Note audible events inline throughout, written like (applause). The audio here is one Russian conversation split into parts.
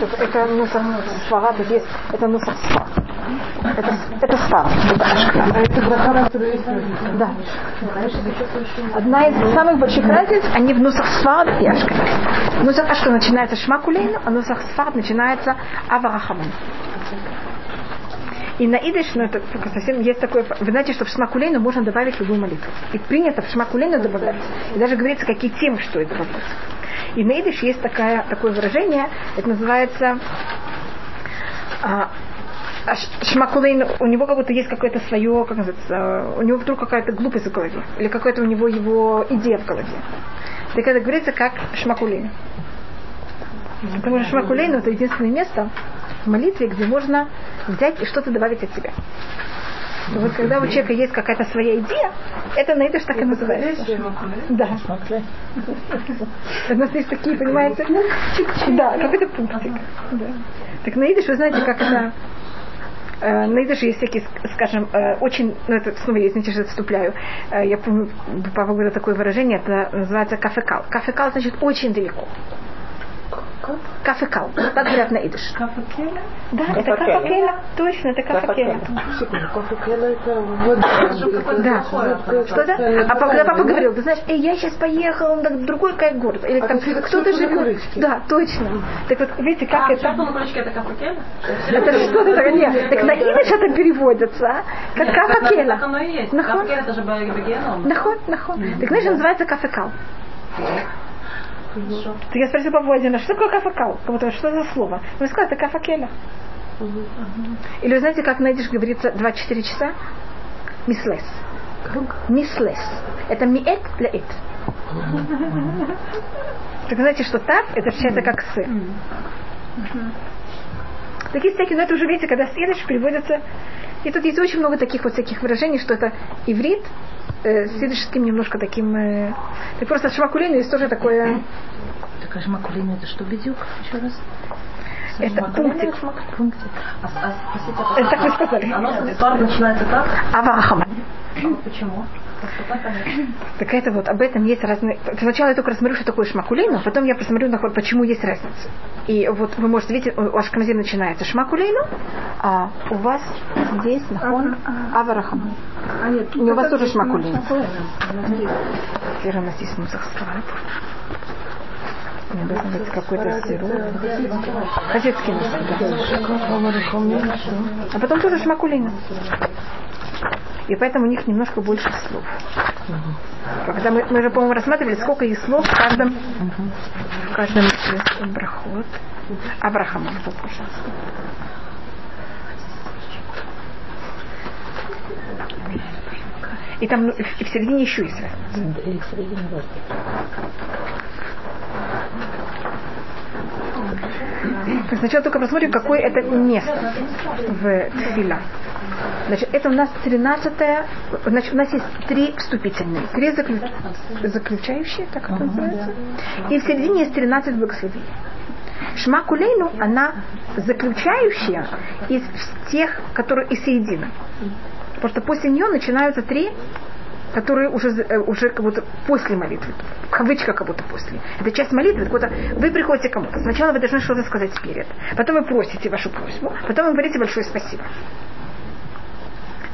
Это нусах свара, тут есть, это нусах свара. Это, это это ашкна. А это Да. Одна из самых больших разниц, они в нусах свара и ашкна. Нусах ашкна начинается шмакулейну, а нусах свара начинается аварахаман. И на идыш, ну это только совсем есть такое, вы знаете, что в шмакулейну можно добавить любую молитву. И принято в шмакулейну добавлять. И даже говорится, какие темы стоит добавлять. И на идыш есть такая, такое выражение, это называется а, а шмакулейн, у него как будто есть какое-то свое, как называется, у него вдруг какая-то глупость в голове, или какая-то у него его идея в голове. Так это говорится как шмакулейн. Потому что шмакулейн это единственное место в молитве, где можно взять и что-то добавить от себя. И вот когда у человека есть какая-то своя идея, это на это так и называется. Да. У нас есть такие, понимаете? Да, какой-то пунктик. Да. Так на идыш, вы знаете, как это... э, На идыше есть всякие, ск- скажем, э, очень, ну это снова я извините, что отступляю. Э, Я помню, папа говорил такое выражение, это называется кафекал. Кафекал значит очень далеко. Кафекал. Так говорят на идыш. Кафекеля? Да, это кафекеля. Точно, это кафекеля. Секунду, кафекеля это вода. Да. Что да? А когда папа говорил, ты знаешь, я сейчас поехал на другой край города. Или А там это кто-то живет. Да, точно. Так вот, видите, как А, это... шапка на крючке это? Это что-то такое. Нет, так на идыш это переводится, а? как Нет, так оно и есть. Нахон. Кафекеля это же бегеном. Наход, наход. Так знаешь, называется кафекал. Так я спросила папу один раз, что такое кафекал? Как что за слово? Он сказал, это кафекеля. Или вы знаете, как на идиш говорится 24 часа? Мислес. Мислес. Это миэт леэт. Так знаете, что тав, это считается как сы. Такие всякие, но это уже, видите, когда следуешь, переводится. И тут есть очень много таких вот всяких выражений, что это иврит э, с идышским немножко таким... Э, так просто шмакулину есть тоже такое... Так а шмакулина это что, бедюк? Еще раз. Это пунктик. Пунктик. А, а, спросите, Это так вы сказали. Оно пар начинается так? Аварахаман. А вот почему? Так это вот, об этом есть разные... Сначала я только рассмотрю, что такое шмакулейну, а потом я посмотрю, на- почему есть разница. И вот вы можете видеть, у Ашканази начинается шмакулейну, а у вас здесь нахон аварахаман. У него у вас тоже шмакулейну. Теперь у нас есть Не должен быть какой-то сироп. Хасидский да. А потом тоже шмакулейну. И поэтому у них немножко больше слов. Когда мы, мы же, по-моему, рассматривали, сколько есть слов в каждом, из брахот. Абрахама, вот, пожалуйста. И там ну, и в середине еще есть разница. Или в середине воздуха. Так Сначала только посмотрим, какое это место в Тфиля. Значит, это у нас 13 значит, у нас есть три вступительные, три заключ- заключающие, так это называется. И в середине есть 13 благословений. Шма Кулейну, она заключающая из тех, которые из середины. Потому что после нее начинаются три, которые уже, э, уже как будто после молитвы. В кавычках как будто после. Это часть молитвы. Вот, вы приходите к кому-то. Сначала вы должны что-то сказать перед. Потом вы просите вашу просьбу. Потом вы говорите большое спасибо.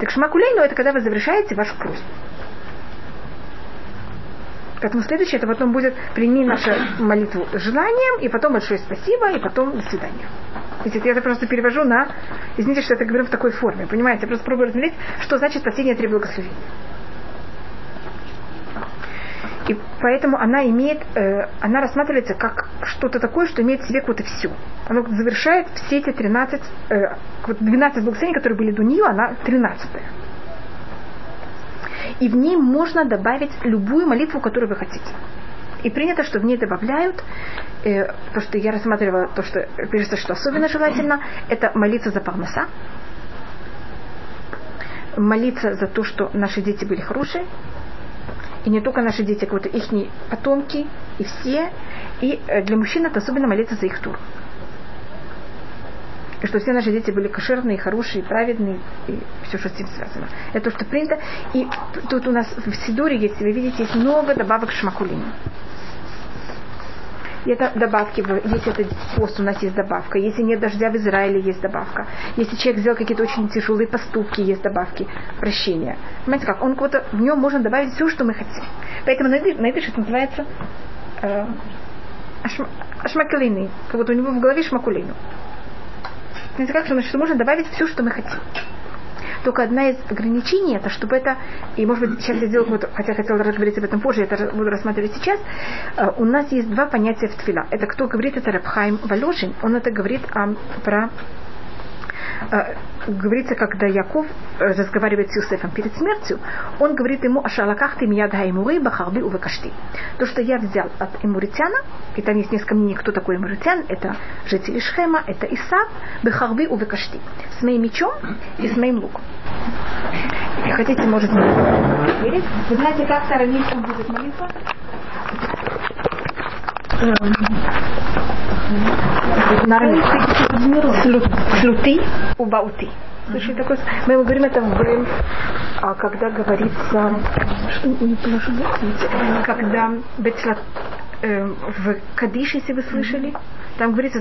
Так шмакулейну это когда вы завершаете вашу просьбу. Поэтому следующее, это потом будет прими нашу молитву желанием, и потом большое спасибо, и потом до свидания. Видите, я это просто перевожу на... Извините, что я это говорю в такой форме, понимаете? Я просто пробую разглядеть, что значит последние три благословения. И поэтому она имеет, э, она рассматривается как что-то такое, что имеет в себе какое-то все. Она завершает все эти 13, э, вот 12 благословений, которые были до нее, она 13 И в ней можно добавить любую молитву, которую вы хотите. И принято, что в ней добавляют, э, то, что я рассматривала, то, что пишется, что особенно желательно, это молиться за парноса, молиться за то, что наши дети были хорошие, и не только наши дети, а вот их потомки, и все. И э, для мужчин это особенно молиться за их тур. И что все наши дети были кошерные, хорошие, праведные, и все, что с этим связано. Это то, что принято. И тут у нас в Сидоре, если вы видите, есть много добавок к шмакулину. И это добавки, если это пост, у нас есть добавка. Если нет дождя в Израиле, есть добавка. Если человек сделал какие-то очень тяжелые поступки, есть добавки прощения. Понимаете как? Он какой-то, в нем можно добавить все, что мы хотим. Поэтому на идыш, на это называется э, ашма- ашмакелейный. Как будто у него в голове шмакулейну. Понимаете как? Что, что можно добавить все, что мы хотим. Только одна из ограничений это, чтобы это, и может быть сейчас я сделаю, вот, хотя хотела говорить об этом позже, я это буду рассматривать сейчас, э, у нас есть два понятия в твила. Это кто говорит, это Рабхайм Валюшин, он это говорит а, про говорится, когда Яков э, разговаривает с Юсефом перед смертью, он говорит ему «Ашалаках ты мияд хаймуры бахарби увекашти». То, что я взял от Имуритяна, и там есть несколько мнений, кто такой Имуритян, это жители Шхема, это Исав, бахарби увекашти. С моим мечом и с моим луком. И хотите, верить. Вы знаете, как арамейском будет молитва? Слюты убауты. Слушай, такой, мы ему говорим это в, а, когда говорится, извините, когда э, в Кадиш, если вы слышали, там говорится,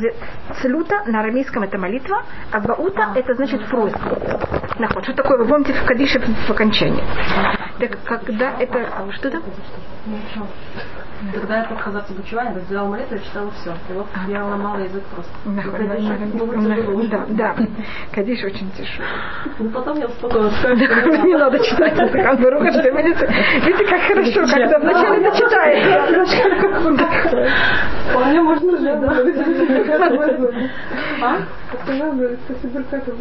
целюта на арамейском это молитва, а баута это значит просьба. Наход. Что такое? Вы помните в Кадише в окончании. Так когда это... Что там? Когда я только казаться обучевание, так сделала молитву, я читала все. И вот я ломала язык просто. Ну, Кадиш, тяжело. Да, да. Кадиш очень тяжело. Ну, потом я успокоилась. Не надо читать стакан Баруха, что видите, видите, как хорошо, когда вначале это читаешь. Вполне можно жить, да? А? Как это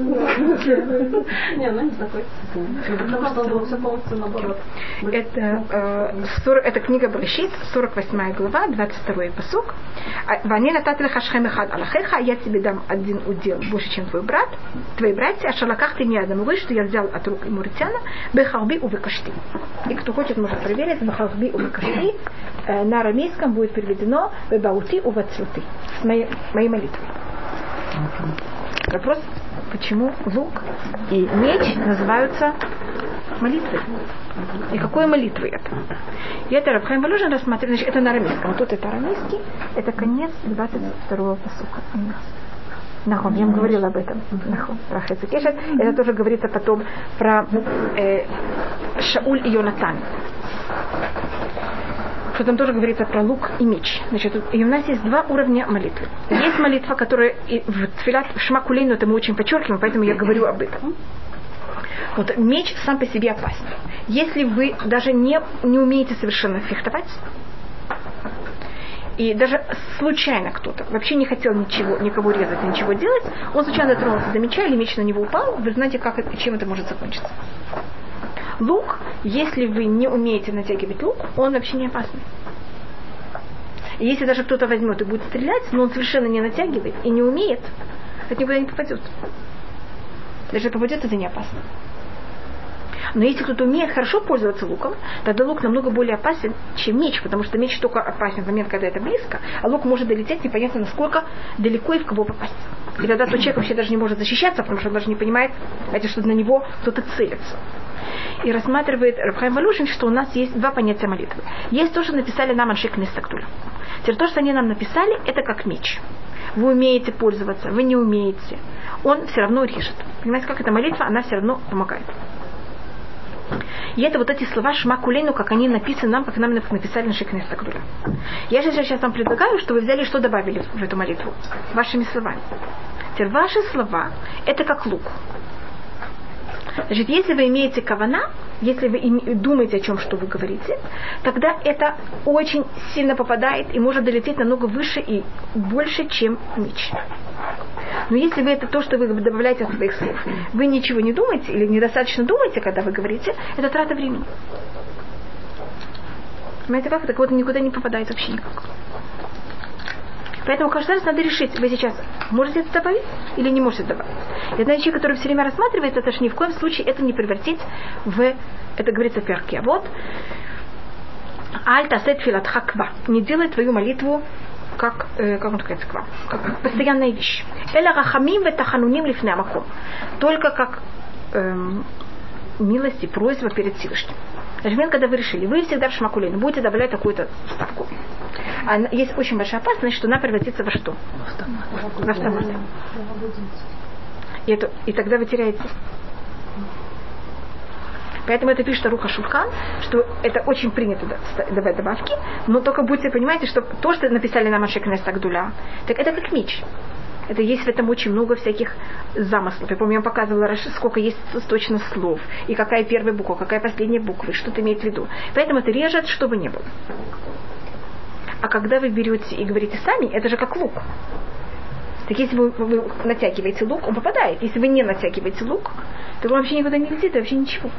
Не, ну не такой. Потому что было все полностью наоборот. Это, э, 40 это книга Брещит, 48 глава, 22 посук. Ване нататли хашхем эхад алахеха, я тебе дам один удел больше, чем твой брат, твои братья, а шалаках ты миядам вы, что я взял от рук Имуритяна, бехалби увекашти. И кто хочет, может проверить, бехалби увекашти. Э, На арамейском будет переведено бебаути увацлуты. С моей, моей молитвой. Вопрос, почему лук и меч называются молитвой? И какой молитвы это? И это Рабхайм Валюжин рассматривает, значит, это на арамейском. Тут это арамейский, это конец 22-го посука. Нахом, я вам говорила об этом. Нахом, про Хецекешет. Это тоже говорится потом про э, Шауль и Йонатан. Что там тоже говорится про лук и меч. Значит, и у нас есть два уровня молитвы. Есть молитва, которая в Тфилат, Шмакулейну это мы очень подчеркиваем, поэтому я говорю об этом. Вот меч сам по себе опасен. Если вы даже не, не умеете совершенно фехтовать, и даже случайно кто-то вообще не хотел ничего, никого резать, ничего делать, он случайно дотронулся до меча, или меч на него упал, вы знаете, как, это- чем это может закончиться. Лук, если вы не умеете натягивать лук, он вообще не опасный. И если даже кто-то возьмет и будет стрелять, но он совершенно не натягивает и не умеет, от него не попадет. Даже попадет, это не опасно. Но если кто-то умеет хорошо пользоваться луком, тогда лук намного более опасен, чем меч, потому что меч только опасен в момент, когда это близко, а лук может долететь непонятно насколько далеко и в кого попасть. И тогда тот человек вообще даже не может защищаться, потому что он даже не понимает, что на него кто-то целится. И рассматривает Рабхайм Валюшин, что у нас есть два понятия молитвы. Есть то, что написали нам Аншик Нестактуля. Теперь то, что они нам написали, это как меч. Вы умеете пользоваться, вы не умеете. Он все равно режет. Понимаете, как эта молитва, она все равно помогает. И это вот эти слова Шмакулейну, как они написаны нам, как нам написали на Шикнес Сакдуля. Я же сейчас вам предлагаю, что вы взяли, что добавили в эту молитву. Вашими словами. Теперь ваши слова, это как лук. Значит, если вы имеете кавана, если вы думаете о чем, что вы говорите, тогда это очень сильно попадает и может долететь намного выше и больше, чем меч. Но если вы это то, что вы добавляете от своих слов, вы ничего не думаете или недостаточно думаете, когда вы говорите, это трата времени. Понимаете как? Так вот никуда не попадает вообще никак. Поэтому каждый раз надо решить, вы сейчас можете это добавить или не можете добавить. И знаете, человек, который все время рассматривает, это же ни в коем случае это не превратить в, это говорится. А вот, аль тасет филат хаква. Не делай твою молитву как, э, как он сказать, как постоянная вещь. Эля рахамим ветахануним лифне маком. Только как эм, милость и просьба перед Всевышним. В момент, когда вы решили, вы всегда в шмакулейну будете добавлять такую-то ставку. она- есть очень большая опасность, что она превратится во что? В автомат. И, это, и тогда вы теряете. Поэтому это пишет Руха Шульхан, что это очень принято давать добавки, но только будьте понимаете, что то, что написали на Машек Нестагдуля, так это как меч. Это есть в этом очень много всяких замыслов. Я помню, я показывала, сколько есть точно слов, и какая первая буква, какая последняя буква, и что это имеет в виду. Поэтому это режет, чтобы не было. А когда вы берете и говорите сами, это же как лук. Так если вы, вы натягиваете лук, он попадает. Если вы не натягиваете лук, то он вообще никуда не летит, вообще ничего.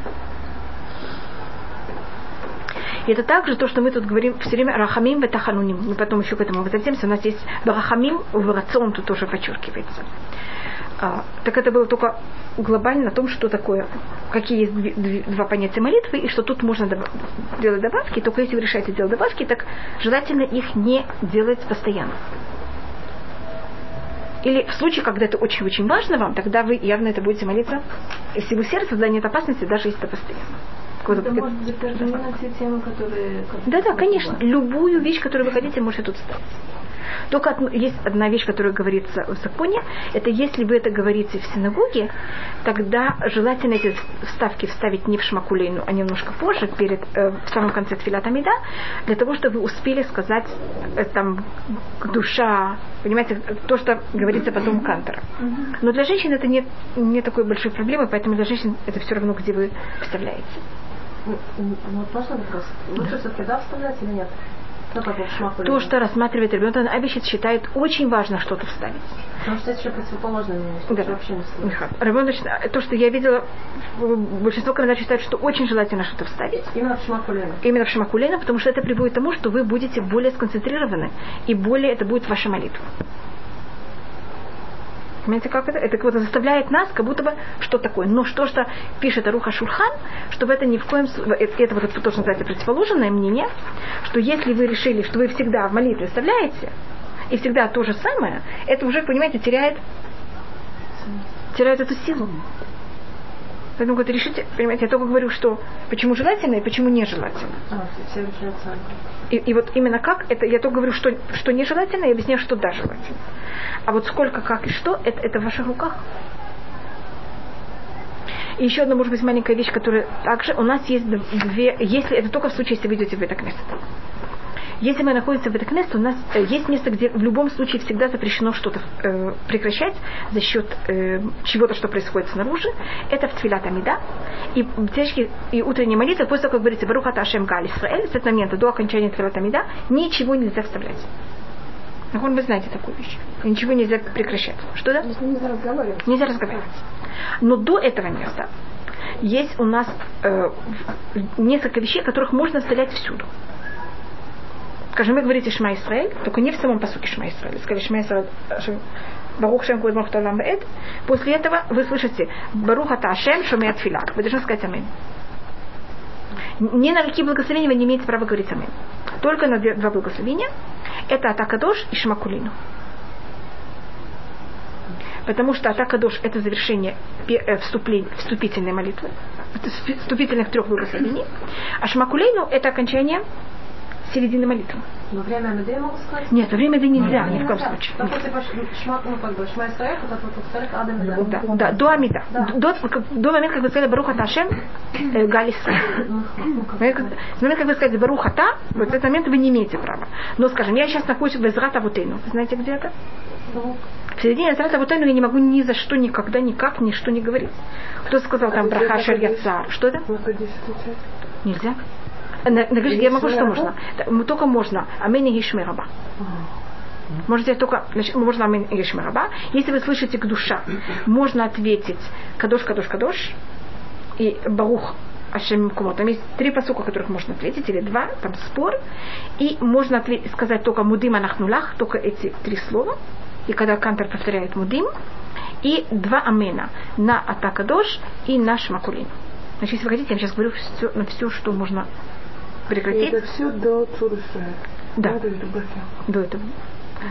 И это также то, что мы тут говорим все время рахамим в тахануним. Мы потом еще к этому возвратимся. У нас есть рахамим в рацион тут тоже подчеркивается. А, так это было только глобально о том, что такое, какие есть две- две- два понятия молитвы, и что тут можно добав- делать добавки, только если вы решаете делать добавки, так желательно их не делать постоянно. Или в случае, когда это очень-очень важно вам, тогда вы явно это будете молиться из всего сердца, тогда нет опасности, даже если это постоянно. Какой-то- Это может быть на те темы, которые... да, да, конечно. Любую вещь, которую вы хотите, можете тут ставить. Только одно- есть одна вещь, которая говорится в законе, это если вы это говорите в синагоге, тогда желательно эти вставки вставить не в шмакулейну, а немножко позже, перед, э, в самом конце тфилата Мида, для того, чтобы вы успели сказать э, там душа, понимаете, то, что говорится потом кантора. Но для женщин это не, не такой большой проблемой, поэтому для женщин это все равно, где вы вставляете. Ну, вот вопрос? Лучше все-таки да вставлять или нет? Ну, То, что рассматривает ребенок, Абишит считает очень важно что-то вставить. Потому что это еще противоположно мне. Да, Лучше да. вообще не вставлять. Миха, Рабон Дочна, то, что я видела, большинство комментаторов считают, что очень желательно что-то вставить. Именно в шмакуле. Именно в Шамакулена, потому что это приводит к тому, что вы будете более сконцентрированы, и более это будет ваша молитва. Понимаете, как это? Это будто заставляет нас, как будто бы что такое. Но что, что пишет Аруха Шурхан, что в это ни в коем случае, это вот то, что называется противоположное мнение, что если вы решили, что вы всегда в молитве вставляете, и всегда то же самое, это уже, понимаете, теряет, теряет эту силу. Поэтому вот решите, понимаете, я только говорю, что почему желательно и почему нежелательно. А. И, и вот именно как, это я только говорю, что, что нежелательно, и объясняю, что да, желательно. А вот сколько, как и что, это, это в ваших руках. И еще одна, может быть, маленькая вещь, которая также у нас есть две, если это только в случае, если вы идете в Бетакнест. Если мы находимся в Бетакнест, у нас э, есть место, где в любом случае всегда запрещено что-то э, прекращать за счет э, чего-то, что происходит снаружи. Это в Тфилат Амида. И тяжкие и утренние молитвы, после того, как говорится Баруха Ташем Гали Исраэль, с этого момента до окончания Тфилат Амида, ничего нельзя вставлять. Ну, вы знаете такую вещь. Ничего нельзя прекращать. Что да? Нельзя разговаривать. Нельзя разговаривать. Но до этого места есть у нас э, несколько вещей, которых можно вставлять всюду. Скажем, вы говорите Шма Исраэль, только не в самом посуке Шма Исраэль. Сказали Шма Исраэль, Шем- Барух Шем Куд Барух Талам Беэд. После этого вы слышите Барух Ата Ашем Шомея Тфила. Вы должны сказать Амин. Ни на какие благословения вы не имеете права говорить Амин. Только на два благословения. Это Атакадош и Шмакулину. Потому что Атакадош это завершение э, вступительной молитвы, вступ- вступительных трех благословений. А Шмакулейну это окончание середины молитвы. Во время я могу сказать? Нет, во время это нельзя, ни в коем случае. Ну. Да, да, до Амида. Да. До, момента, как вы сказали Баруха Ташем, э, Галис. Ну, ну, как В момент, как вы сказали Баруха Та, в этот момент вы не имеете права. Но, скажем, я сейчас нахожусь в Эзрат Авутейну. Вы знаете, где это? ну, В середине Эзрат Авутейну я не могу ни за что, никогда, никак, ни что не говорить. Кто сказал там А где Браха это Шер находится? Яцар? Что это? Нельзя. На, на я могу, что можно. Только можно. Амени Гишмераба. Можете только, значит, можно Амени Гишмераба. Если вы слышите к душа, можно ответить Кадош, Кадош, Кадош и Барух Ашем Кумо. Там есть три посука, которых можно ответить, или два, там спор. И можно отве- сказать только Мудим Анахнулах, только эти три слова. И когда Кантор повторяет Мудим. И два Амена на Атакадош и на Шмакулин. Значит, если вы хотите, я вам сейчас говорю все, на все, что можно И прекратить это все до Цурышая. Да. До этого.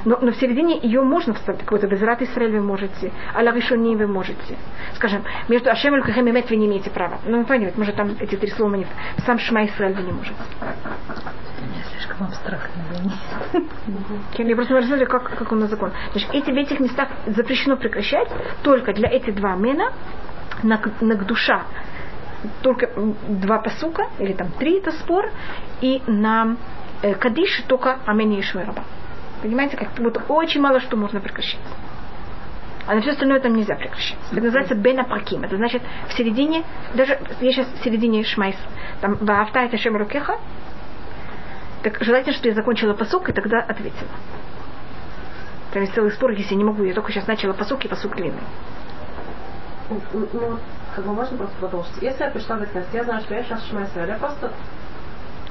Но, но в середине ее можно вставить. Какой-то Безрат Исраэль вы можете, Аля Ришони вы можете. Скажем, между Ашем и Лукахем и Мет вы не имеете права. Ну, вы понимаете, может там эти три слова не... Сам Шма Исраэль вы не можете. Мне слишком абстрактно. извини. Я просто рассказываю, как, как у нас закон. Значит, эти, в этих местах запрещено прекращать только для этих два мена на, на душа только два посука, или там три это спор, и на э, Кадиш только Амени и Шмираба. Понимаете, как вот очень мало что можно прекращать. А на все остальное там нельзя прекращать. Это называется Бена Праким. Это значит в середине, даже я сейчас в середине Шмайс, там Ваавта это Шем Рукеха, так желательно, чтобы я закончила посук и тогда ответила. Там есть целый спор, если я не могу, я только сейчас начала посук и посук длинный. Как бы можно просто продолжить. Если я пришла в Кнессет, я знаю, что я сейчас Шма Исраэль, я просто...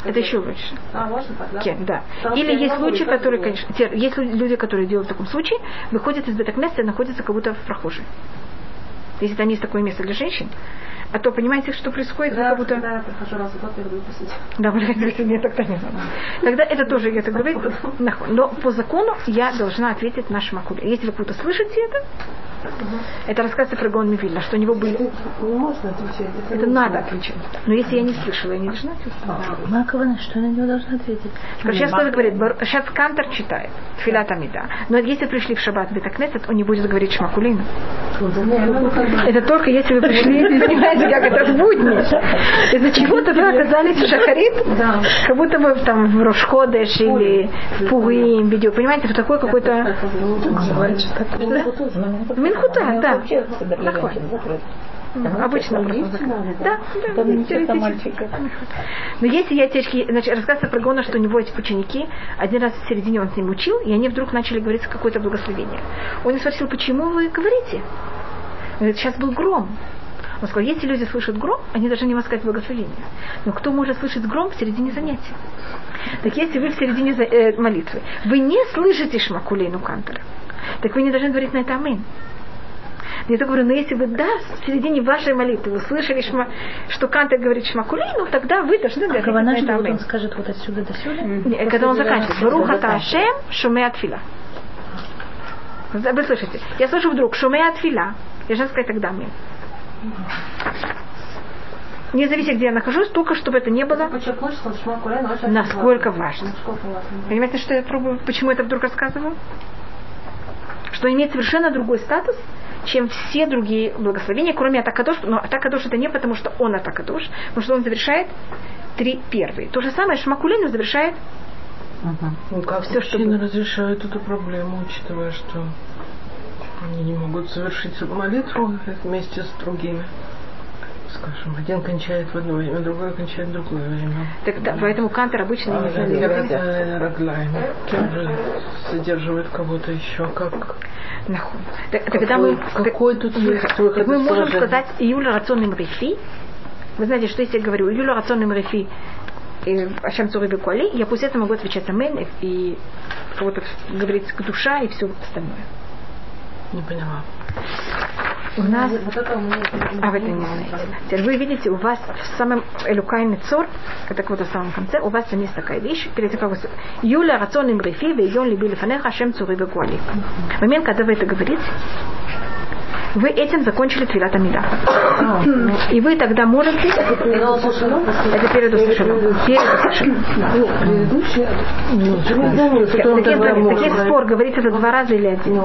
Это еще лучше. А, можно так, да? Кен, да. Потому Или есть случаи, которые, конечно, те- есть лю- люди, которые делают в таком случае, выходят из бетакместа и находятся как будто в прохожей. Если там есть такое место для женщин, а то понимаете, что происходит, Да, как будто... когда я прихожу раз в год, я люблю посидеть. Да, блядь, если нет, тогда не надо. Тогда это тоже, я так говорю, но по закону я должна ответить нашему акуле. Если вы кого-то слышите это, это рассказывается про Гон Мивильна, что у него были... Не можно отвечать. Это надо отвечать. Но если я не слышала, я не должна ответить. Макована, что на него должна ответить? Скажи, сейчас кто-то говорит, Бар- сейчас Кантор читает, Тфилат Амида. Но если пришли в шаббат в Бетакнесет, он не будет говорить Шмакулину. Это только если вы пришли, (laughs) понимаете, как это в будни. (laughs) Из-за чего-то вы оказались в Шахарит, как будто вы там в Рошходеш или в Пугим, видео. Понимаете, это такой какой-то... Минхута, да. Такой. Обычно просто. Да, да. Но если я теперь, значит, рассказывается про Гона, что у него эти ученики, один раз в середине он с ним учил, и они вдруг начали говорить какое-то благословение. Он спросил, почему вы говорите? Он говорит, сейчас был гром. Он сказал, если люди слышат гром, они должны не сказать благословение. Но кто может слышать гром в середине занятия? Так если вы в середине э, молитвы, вы не слышите шмакулейну кантора, так вы не должны говорить на это амин. Я так говорю, но если вы, да, в середине вашей молитвы вы слышали, шма, что Кантер говорит шмакулейну, тогда вы должны говорить на Кавана, это он скажет вот отсюда до сюда? Не, Когда он заканчивает. Баруха Ташем шуме отфила. Вы слышите? Я слышу вдруг шуме отфила. Я должна сказать тогда мне. Не зависит, где я нахожусь, только чтобы это не было. Насколько важно. Понимаете, что я пробую, почему это вдруг рассказываю? Что имеет совершенно другой статус, чем все другие благословения, кроме Атакадош. Но Атакадош это не потому, что он Атакадош, потому что он завершает три первые. То же самое Шмакулину завершает Ну как Всё, что разрешают эту проблему, учитывая, что они не могут совершить молитву вместе с другими? Скажем, один кончает в одно время, другой кончает в другое время. Так, да, поэтому Кантер обычно не зависит. Раглайн тоже содерживает кого-то еще как Нахуй. Так, тогда мы, какой тут так выход мы из можем сказать Июля рационным рефи. Вы знаете, что если я говорю Июля рационным рефи, Ашем Цури Куали, я после этого могу отвечать Амен и кого-то говорить душа и все остальное. Не поняла. У нас Вот это у меня... А вы это не знаете. Теперь вы видите, у вас в самом Элукайный Цор, это вот в самом конце, у вас там есть такая вещь, перед тем, как вы... Юля рацион им рефи, вейон либи лифанеха, шем цури векуали. В момент, когда вы это говорите, вы этим закончили Твилат Амида. И вы тогда можете... Это перед услышанным. Перед услышанным. Так есть, спор, говорить это два раза или один.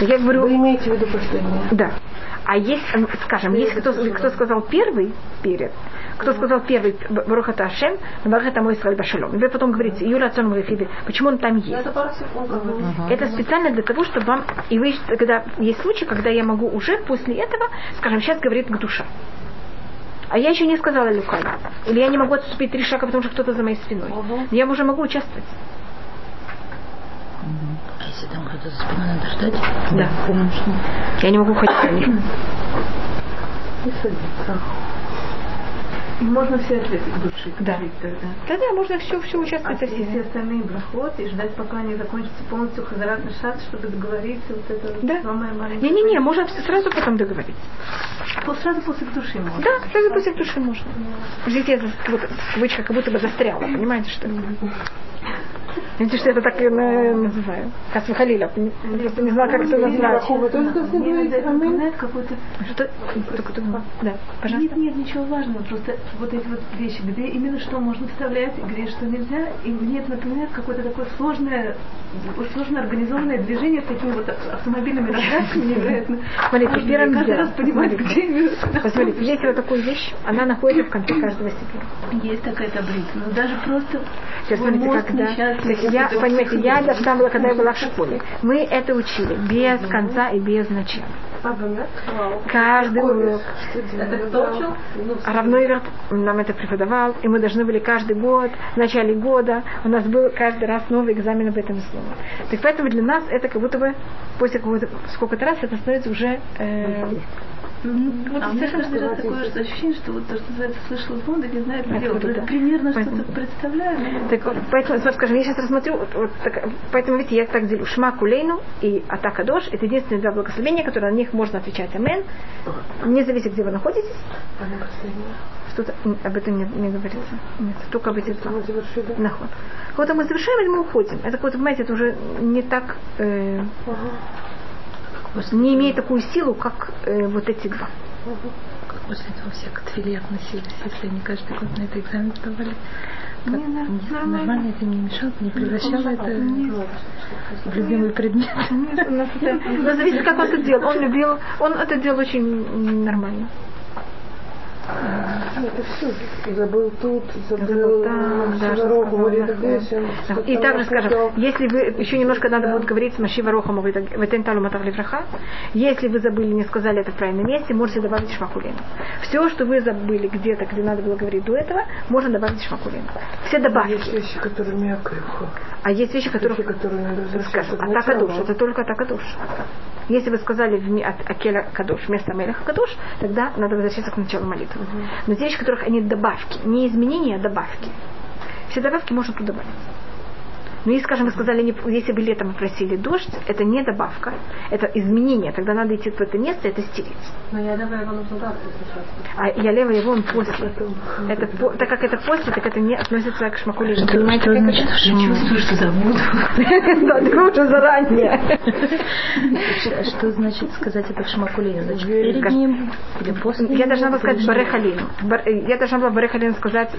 Так я говорю, Вы имеете в виду последнее? да. А есть, скажем, есть кто, кто сказал первый перед, кто сказал первый Барухата Ашем, Барухата мой Исраэль Башалом. И вы потом говорите, Юля Ацон Рефиби, почему он там есть? Это. Это специально для того, чтобы вам... И вы, когда есть случаи, когда я могу уже после этого, скажем, сейчас говорит к душа. А я еще не сказала Люкай. Или я не могу отступить три шага, потому что кто-то за моей спиной. Я уже могу участвовать. А если там кто-то за спиной надо ждать? Да. Я не могу ходить на них. Можно все ответить души. Да. тогда. Тогда можно все, все участвовать А все всеми. остальные брахот и ждать, пока они закончатся полностью хазарат на шат, чтобы договориться, вот это Да. самое маленькое. Не-не-не, можно сразу потом договориться. Вот сразу после души можно. Да, сразу после души можно. Здесь я вот, кавычка как будто бы застряла, понимаете, что ли? Видите, что я это так и на- называю. Касва Халиля. Просто не знала, как это назвать. Какой-то Что? Да, пожалуйста. Нет, нет, ничего важного. Просто вот эти вот вещи, где именно что можно вставлять, где что нельзя. И мне это напоминает какое-то такое сложное, сложно организованное движение с такими вот автомобильными раздачами невероятно. Смотрите, первым каждый раз понимать, где. Посмотрите, есть вот такую вещь, она находится в конце каждого степени. Есть такая таблица. Но даже просто Сейчас смотрите, когда... несчастный, если я, понимаете, я должна была, когда я была в школе, мы это учили без конца и без начала. Каждый урок. Равноиверт нам это преподавал, и мы должны были каждый год, в начале года, у нас был каждый раз новый экзамен об этом слове. Так поэтому для нас это как будто бы после сколько-то раз это становится уже э, ну, вот А каждый раз такое же ощущение, что вот то, что называется слышал звон, да не знает, где вот. да. Примерно что-то представляю. Так, вот, поэтому, скажем, я сейчас рассмотрю, вот, вот так- поэтому, видите, я так делю. Шма Кулейну и Атака Дош – это единственные два благословения, которые на них можно отвечать Амен, не зависит, где вы находитесь. Что-то об этом не, не говорится. Нет, только об этих два. Наход. Когда мы завершаем, мы уходим. Это, вот, понимаете, это уже не так, э, не имеет такую силу, как э, вот эти два. Как после этого все к твиле относились, если они каждый год на это экзамен сдавали. Как, Не, нормально. нормально это не мешало, не превращало это в любимый предмет. Нет, у нас это- зависит, как он это делал. Он любил, он это делал очень нормально. Ну. Забыл тут, Забыл забыл там, да, И также скажем, если вы еще немножко надо будет говорить с Машива Рохом Ветенталу Матахлифраха, если вы забыли, не сказали это в правильном месте, можете добавить шмакулину. Все, что вы забыли где-то, где надо было говорить до этого, можно добавить шмакулину. Все Есть добавки. вещи, которые мягкие. А есть вещи, которых Вещи, которые надо скажем, атака началу. душ, это только атака душ. Если вы сказали от Акеля Кадош вместо Мелеха Кадош, тогда надо возвращаться к началу молитвы. Но те вещи, которых они добавки, не изменения, а добавки. Все добавки можно тут добавить. Но если, скажем, вы сказали, не- если бы летом просили дождь, это не добавка, это изменение. Тогда надо идти в это место это стереть. Но я его нужно. А я лево его он после. Это, по- так как это после, так это не относится к шмакулину. Понимаете, Что как значит, это? что чувствую, что забуду. Да, вы уже заранее. А Что значит сказать это в? Значит, перед ним или после Я должна была сказать Или Барехалину. Я должна была Барехалину сказать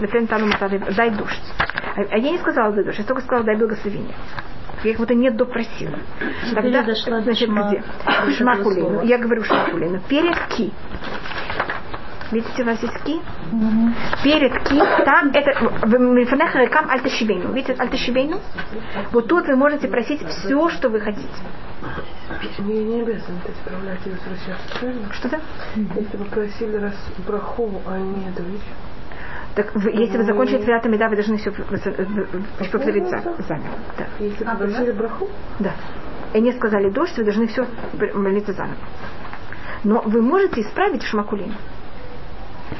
дай дождь. А а я не сказала дай дождь, я только сказала дай благословение. Я их вот и не допросила. Я дошла до значит, шма- где? до Шмакулину. слова. Я говорю шмакулину. Перед ки. Видите, у вас есть ки? Мгм. Перед ки, там это в мифанеха рекам альташибейну. Видите альташибейну? Вот тут вы можете просить все, что вы хотите. Не, не обязаны это исправлять и возвращаться, правильно? Что-то? Если вы просили раз браху, а не вещь. Так вы- если вы закончили твиат да, вы должны все повторить за- заново. Да. Если А, вы просили браху, Да. И они сказали дождь, вы должны все молиться заново. Но вы можете исправить шмакулин.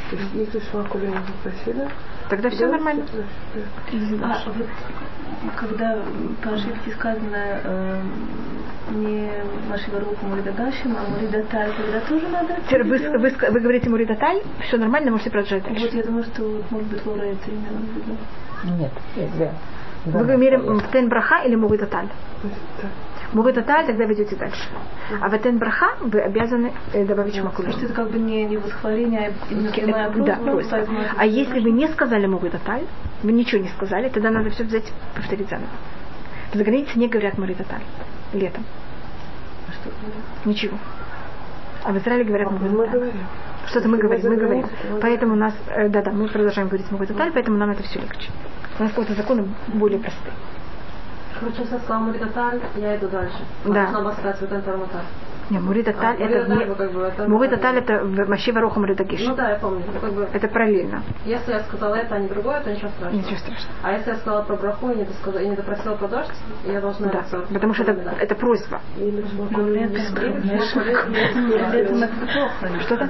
то есть если шмакулин вы просили, Тогда все нормально. А когда по ошибке сказано э, не ваши воруку Муридагашим, а Муридаталь, тогда тоже надо Теперь Вы, вы, ска- вы говорите Муридаталь, все нормально, можете продолжать Вот дальше. я думаю, что вот, может быть Лора это имела в виду. Нет, нет, да. Вы говорите Тен Браха или Муридаталь? То да. Муридаталь, тогда вы идете дальше. А в Тен Браха вы обязаны э, добавить шмакулин. Потому что это как бы не, не восхваление, а именно прямая просьба. Да, просьба. А если вы не сказали Муридаталь, вы ничего не сказали, тогда надо все взять повторить заново. За границей не говорят Муридаталь летом. Что говорят? Ничего. А в Израиле говорят Мы Муридаталь. говорим. Что-то мы говорим, мы мы говорим. мы Поэтому у нас, э, да-да, мы продолжаем говорить Мугу Деталь, поэтому нам это все легче. У нас какие-то законы более простые. Короче, сказала Муридаталь, я иду дальше. Да. Была сказать вот это. Не, А, это Мури Таталь, как бы, это- не... Машива Роха Мури Дагиш. Ну да, я помню. Как бы, Это параллельно. если я сказала это, а не другое, то ничего страшного. Ничего страшного. А если я сказала про браху и не, досказала, и не допросила про дождь, я должна Да, потому что это, Да. это просьба. Что-то?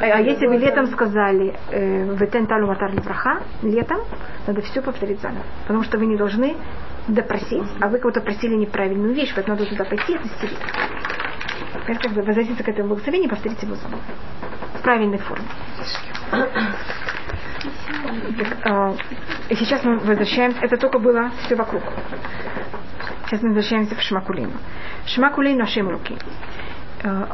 А если вы летом сказали э, в Талу Матар Браха, летом, надо все повторить заново. Потому что вы не должны допросить, а вы кого-то просили неправильную вещь, поэтому надо туда пойти и стереть. Это как бы возвратиться к этому благословению и повторить его заново. В правильной форме. Так, э, сейчас мы возвращаемся, это только было все вокруг. Сейчас мы возвращаемся к Шмакулину. Шмакулину Ашем Руки. Э,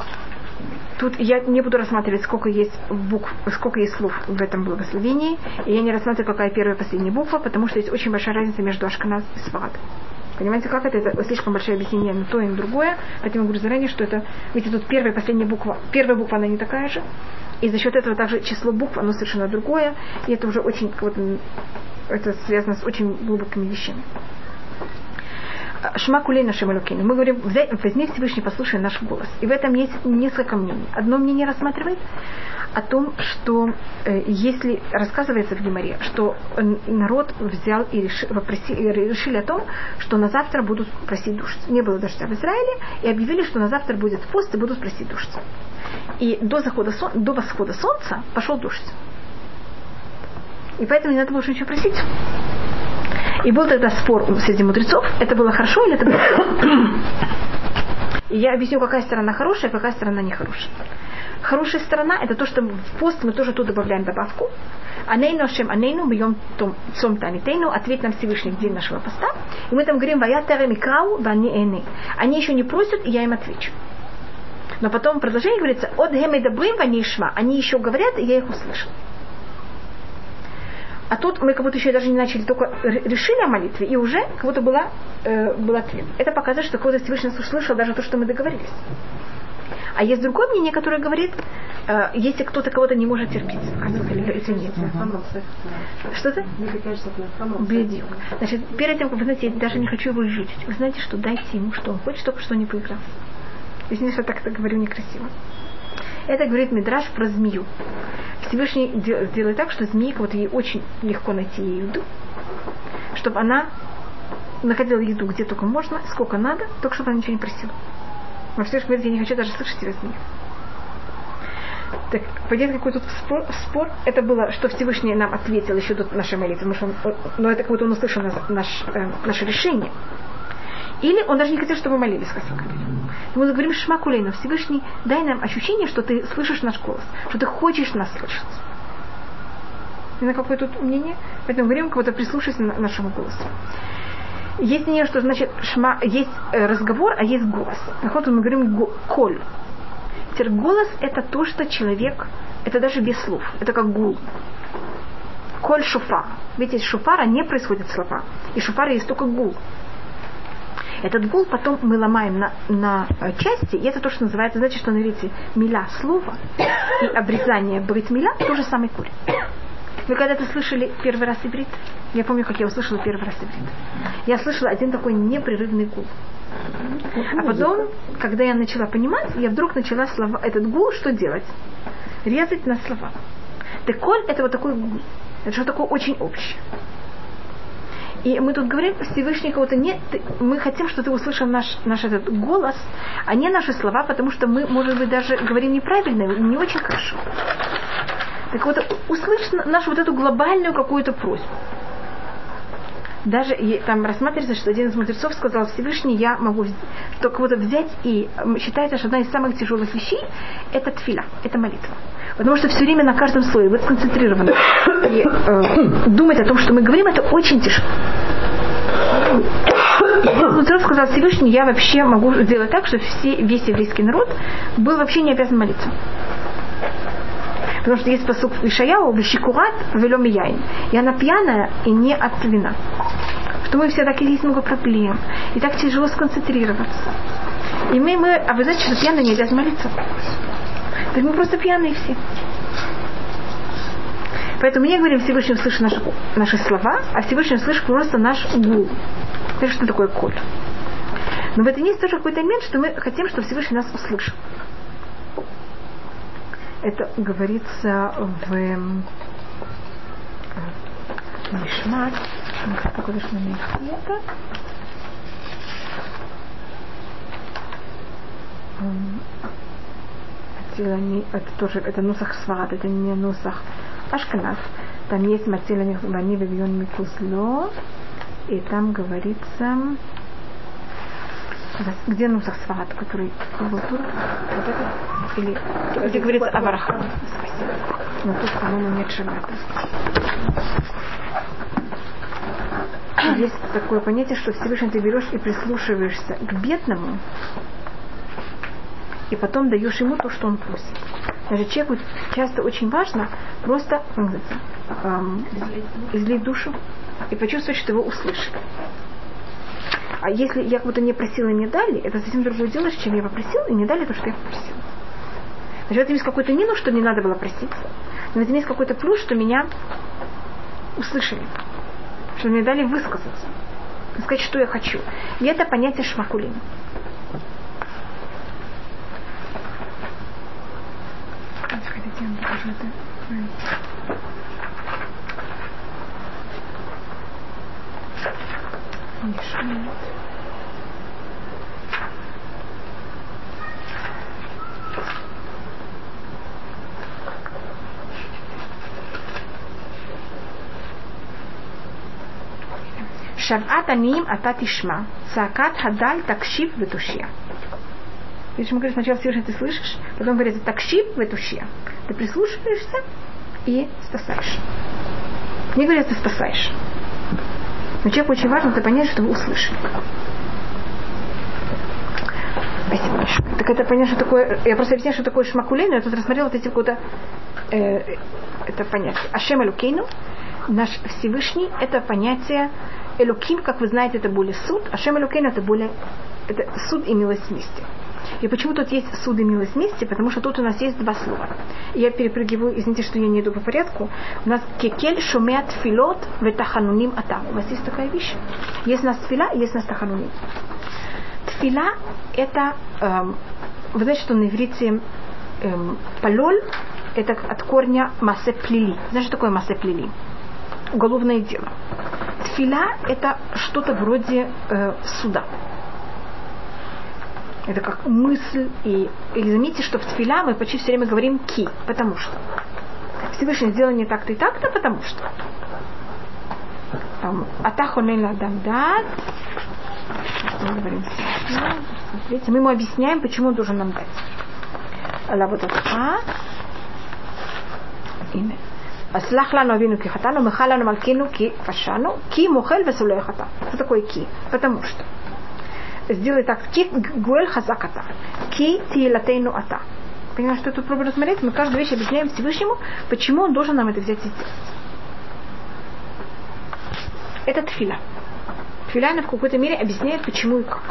Тут я не буду рассматривать, сколько есть букв, сколько есть слов в этом благословении, и я не рассматриваю, какая первая и последняя буква, потому что есть очень большая разница между Ашканаз и Сфарад. Понимаете, как это? Это слишком большое объяснение на то и на другое. Поэтому я говорю заранее, что это... Видите, тут первая и последняя буква. Первая буква, она не такая же. И за счет этого также число букв, оно совершенно другое. И это уже очень... Вот, это связано с очень глубокими вещами. Шма кулейна шемалюкину. Мы говорим, возьми Всевышний, послушай наш голос. И в этом есть несколько мнений. Одно мнение рассматривает о том, что э, если рассказывается в Гимаре, что народ взял и решил, вопроси, решили о том, что на завтра будут просить душ. Не было дождя в Израиле, и объявили, что на завтра будет пост и будут просить душ. И до, захода, до восхода солнца пошел дождь. И поэтому не надо больше ничего просить. И был тогда спор среди мудрецов, это было хорошо или это было. И я объясню, какая сторона хорошая, какая сторона нехорошая. Хорошая сторона это то, что в пост мы тоже тут добавляем добавку. Анейну Ашем Анейну бьем цом тамитейну, ответ нам Всевышний в день нашего поста. И мы там говорим, вая тере микрау, вани эны. Они еще не просят, и я им отвечу. Но потом в продолжении говорится, от гемей добрым ванишма. Они еще говорят, и я их услышал. А тут мы как будто еще даже не начали, только решили о молитве, и уже как будто была, э, был ответ. Это показывает, что какой-то Всевышний услышал даже то, что мы договорились. А есть другое мнение, которое говорит, э, если кто-то кого-то не может терпеть. Извините. Что ты? Бедик. Значит, перед тем, как вы знаете, я даже не хочу его жить. Вы знаете, что дайте ему, что он хочет, только что не поиграл. Извините, что так говорю некрасиво. Это говорит Мидраш про змею. Всевышний делает так, что змейка, вот ей очень легко найти еду, чтобы она находила еду где только можно, сколько надо, только чтобы она ничего не просила. Во Всевышний говорит, я не хочу даже слышать тебя змею. Так, пойдет какой тут спор, спор, это было, что Всевышний нам ответил еще до нашей молитвы, потому он, но это как будто он услышал наш, э, наше решение. Или он даже не хотел, чтобы мы молились, как мы говорим Шмакулейну, Всевышний, дай нам ощущение, что ты слышишь наш голос, что ты хочешь нас слышать. И на какое тут мнение? Поэтому говорим, кого-то прислушайся к нашему голосу. Есть мнение, что значит шма, есть э, разговор, а есть голос. Так вот мы говорим го, коль. Теперь голос это то, что человек, это даже без слов, это как гул. Коль шуфар. Видите, из шуфара не происходит слова. И шуфара есть только гул. Этот гул потом мы ломаем на, на э, части, и это то, что называется, значит, что на иврите миля слово и обрезание брит миля тоже самый корень. Вы когда-то слышали первый раз иврит? Я помню, как я услышала первый раз иврит. Я слышала один такой непрерывный гул. А потом, когда я начала понимать, я вдруг начала слова, этот гул что делать? Резать на слова. Так коль это вот такой гул. Это что такое очень общее. И мы тут говорим, Всевышний кого-то нет, мы хотим, чтобы ты услышал наш, наш этот голос, а не наши слова, потому что мы, может быть, даже говорим неправильно, не очень хорошо. Так вот, услышь нашу вот эту глобальную какую-то просьбу. Даже там рассматривается, что один из мудрецов сказал, Всевышний, я могу что кого-то взять, и считается, что одна из самых тяжелых вещей – это тфиля, это молитва. Потому что все время на каждом слое вы сконцентрированы. И э, думать о том, что мы говорим, это очень тяжело. Мудрец сказал Всевышний, я вообще могу сделать так, что все, весь еврейский народ был вообще не обязан молиться. Потому что есть посук Ишаяу, Вишикурат, Велем Яин. И она пьяная и не от вина. Что мы все так и есть много проблем. И так тяжело сконцентрироваться. И мы, мы а вы знаете, что пьяные не обязаны молиться. Так мы просто пьяные все. Поэтому мне говорим, Всевышний услышит наши, наши слова, а Всевышний услышит просто наш гул. Это что такое коль? Но в этом есть тоже какой-то момент, что мы хотим, чтобы Всевышний нас услышал. Это говорится в Мишмат. Какой-то это. это тоже, это нусах сварат, это не нусах ашканаз. Там есть Матила Бани Вивьон Микусло, и там говорится Где Нусах Свагат, который был тут? Вот это? Или где говорится о Вараха? Спасибо. Но тут, по-моему, нет Шабата. Есть такое понятие, что Всевышний ты берешь и прислушиваешься к бедному, и потом даешь ему то, что он просит. Даже человеку часто очень важно просто эм, излить душу и почувствовать, что его услышали. А если я будто не просила и мне дали, это совсем другое дело, чем я попросила и не дали то, что я попросила. Значит, в этом есть какой-то минус, что не надо было просить. Но в этом есть какой-то плюс, что меня услышали. Что мне дали высказаться. Сказать, что я хочу. И это понятие шмакулин. Шават аним ататишма. сакат хадаль такшип ветушья. Видишь, мы говорим, сначала слышишь, ты слышишь, потом говорится такшив ветушья. Ты прислушиваешься и спасаешь. Не говорят, ты спасаешь. Но человеку очень важно это понять, что вы услышали. Спасибо большое. Так это понятно, что такое... Я просто объясняю, что такое шмакулей, но я тут рассмотрела вот эти куда... Э, это понятие. Ашем Алюкейну, наш Всевышний, это понятие Элуким, как вы знаете, это более суд. Ашем Элукейну это более... Это суд и милость вместе. И почему тут есть суд и милость вместе? Потому что тут у нас есть два слова. Я перепрыгиваю, извините, что я не иду по порядку. У нас кекель шумеат филот ветахануним ата. У вас есть такая вещь? Есть у нас тфила, есть у нас тахануним. Тфила это, эм, вы знаете, что на иврите эм, палоль это от корня массе плели. Знаете, что такое массе плели? уголовное дело. Тфиля – это что-то вроде э, суда. Это как мысль. И, или заметьте, что в тфиля мы почти все время говорим «ки», потому что. Всевышний сделал не так-то и так-то, потому что. Там, атаху дамдат. Мы смотрите, мы ему объясняем, почему он должен нам дать. Лаводатха. Имя. А «Слах лану авину ки хатану, махалану малькину ки фашану, ки мухель весулей хата». Что такое «ки»? Потому что. Сделай так. «Ки гуэль хазаката». «Ки ти тилатейну ата». Понимаешь, что я тут пробую рассмотреть? Мы каждую вещь объясняем Всевышнему, почему он должен нам это взять и сделать. Это тфила. Тфиля, она в какой-то мере объясняет, почему и как.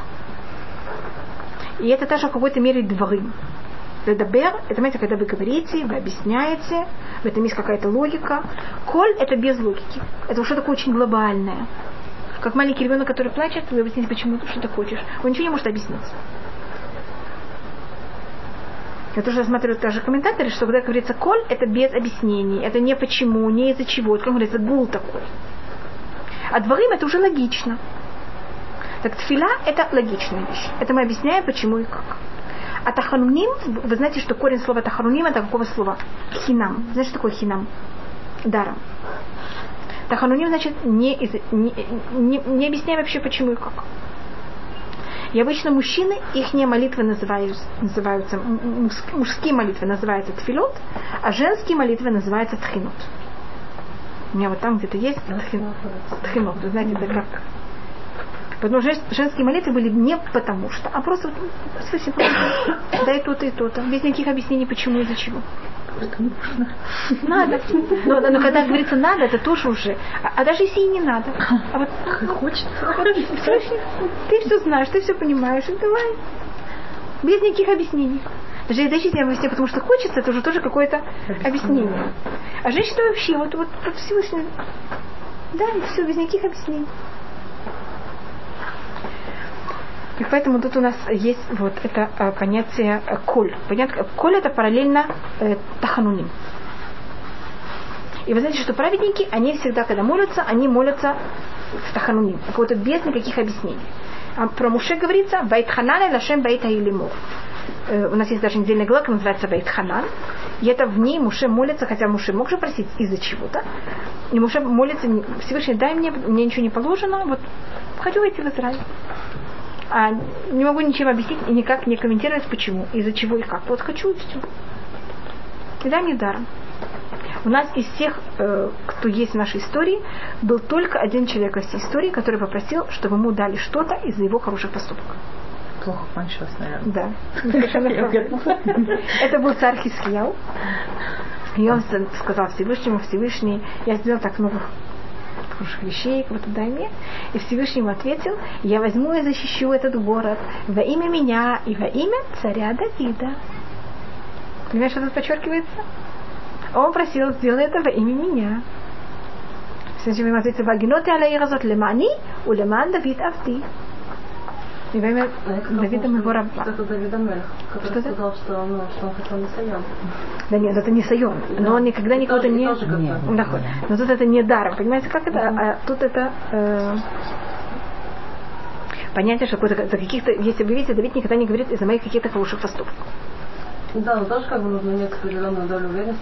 И это тоже в какой-то мере дворы. Ледабер, это, знаете, когда вы говорите, вы объясняете, в этом есть какая-то логика. Коль – это без логики. Это что такое очень глобальное. Как маленький ребенок, который плачет, вы объясните, почему, ты хочешь. Он ничего не может объяснить. Я тоже рассматриваю даже комментаторы, что когда говорится коль, это без объяснений. Это не почему, не из-за чего. Это, как говорится, гул такой. А дворим это уже логично. Так тфила это логичная вещь. Это мы объясняем, почему и как. А тахануним, вы знаете, что корень слова тахануним это какого слова? Хинам. Знаете, что такое хинам? Даром. Тахануним значит не, из, не, не, не объясняем вообще почему и как. И обычно мужчины, их молитвы называются, называются мужские молитвы называются тфилот, а женские молитвы называются тхинот. У меня вот там где-то есть тхинот. тхинот. Вы знаете, это как Потому что женские молитвы были не потому что, а просто совсем просто. Дай то-то и то-то. Без никаких объяснений, почему и за чего. Надо. Но, но когда говорится надо, это тоже уже. А, а даже если и не надо. А вот как хочется. Вот, все, ты все знаешь, ты все понимаешь. И давай. Без никаких объяснений. Даже если я объясняю, потому что хочется, это уже тоже какое-то объяснение. А женщина вообще, вот, вот, вот Всевышний, да, и все, без никаких объяснений. И поэтому тут у нас есть вот это э, понятие э, коль. Понятно, коль это параллельно э, тахануним. И вы знаете, что праведники, они всегда, когда молятся, они молятся в тахануним, какого-то без никаких объяснений. А про Муше говорится, Вайтханан лашем Байта Илимов. У нас есть даже недельная глава, называется Вайтханан. И это в ней Муше молится, хотя Муше мог же просить из-за чего-то. И Муше молится, Всевышний, дай мне, мне ничего не положено, вот хочу войти в Израиль. А не могу ничем объяснить и никак не комментировать, почему, из-за чего и как. Вот хочу и все. И да, не даром. У нас из всех, э, кто есть в нашей истории, был только один человек во всей истории, который попросил, чтобы ему дали что-то из-за его хороших поступков. Плохо кончилось, наверное. Да. Это был царь Хискияу. И он сказал Всевышнему, Всевышний, я сделал так много хороших вещей, кого-то дай мне. И Всевышний ему ответил, я возьму и защищу этот город во имя меня и во имя царя Давида. Понимаешь, что тут подчеркивается? Он просил, сделай это во имя меня. Значит, мы ответили, вагиноты аля иразот лемани, у леман Давид авди. И во имя Давида моего раба. Это Давид Амель, Что который это? сказал, что, ну, что он хотел не Сайон. Да нет, это не Сайон. Но он никогда никого-то тоже- не... тоже. Нет. Да, Но тут это не даром. Понимаете, как это? А тут это... э, понятие, что за каких-то, если вы видите, Давид никогда не говорит из-за моих каких-то хороших поступков. Да, но тоже как бы нужно иметь определенную долю уверенности,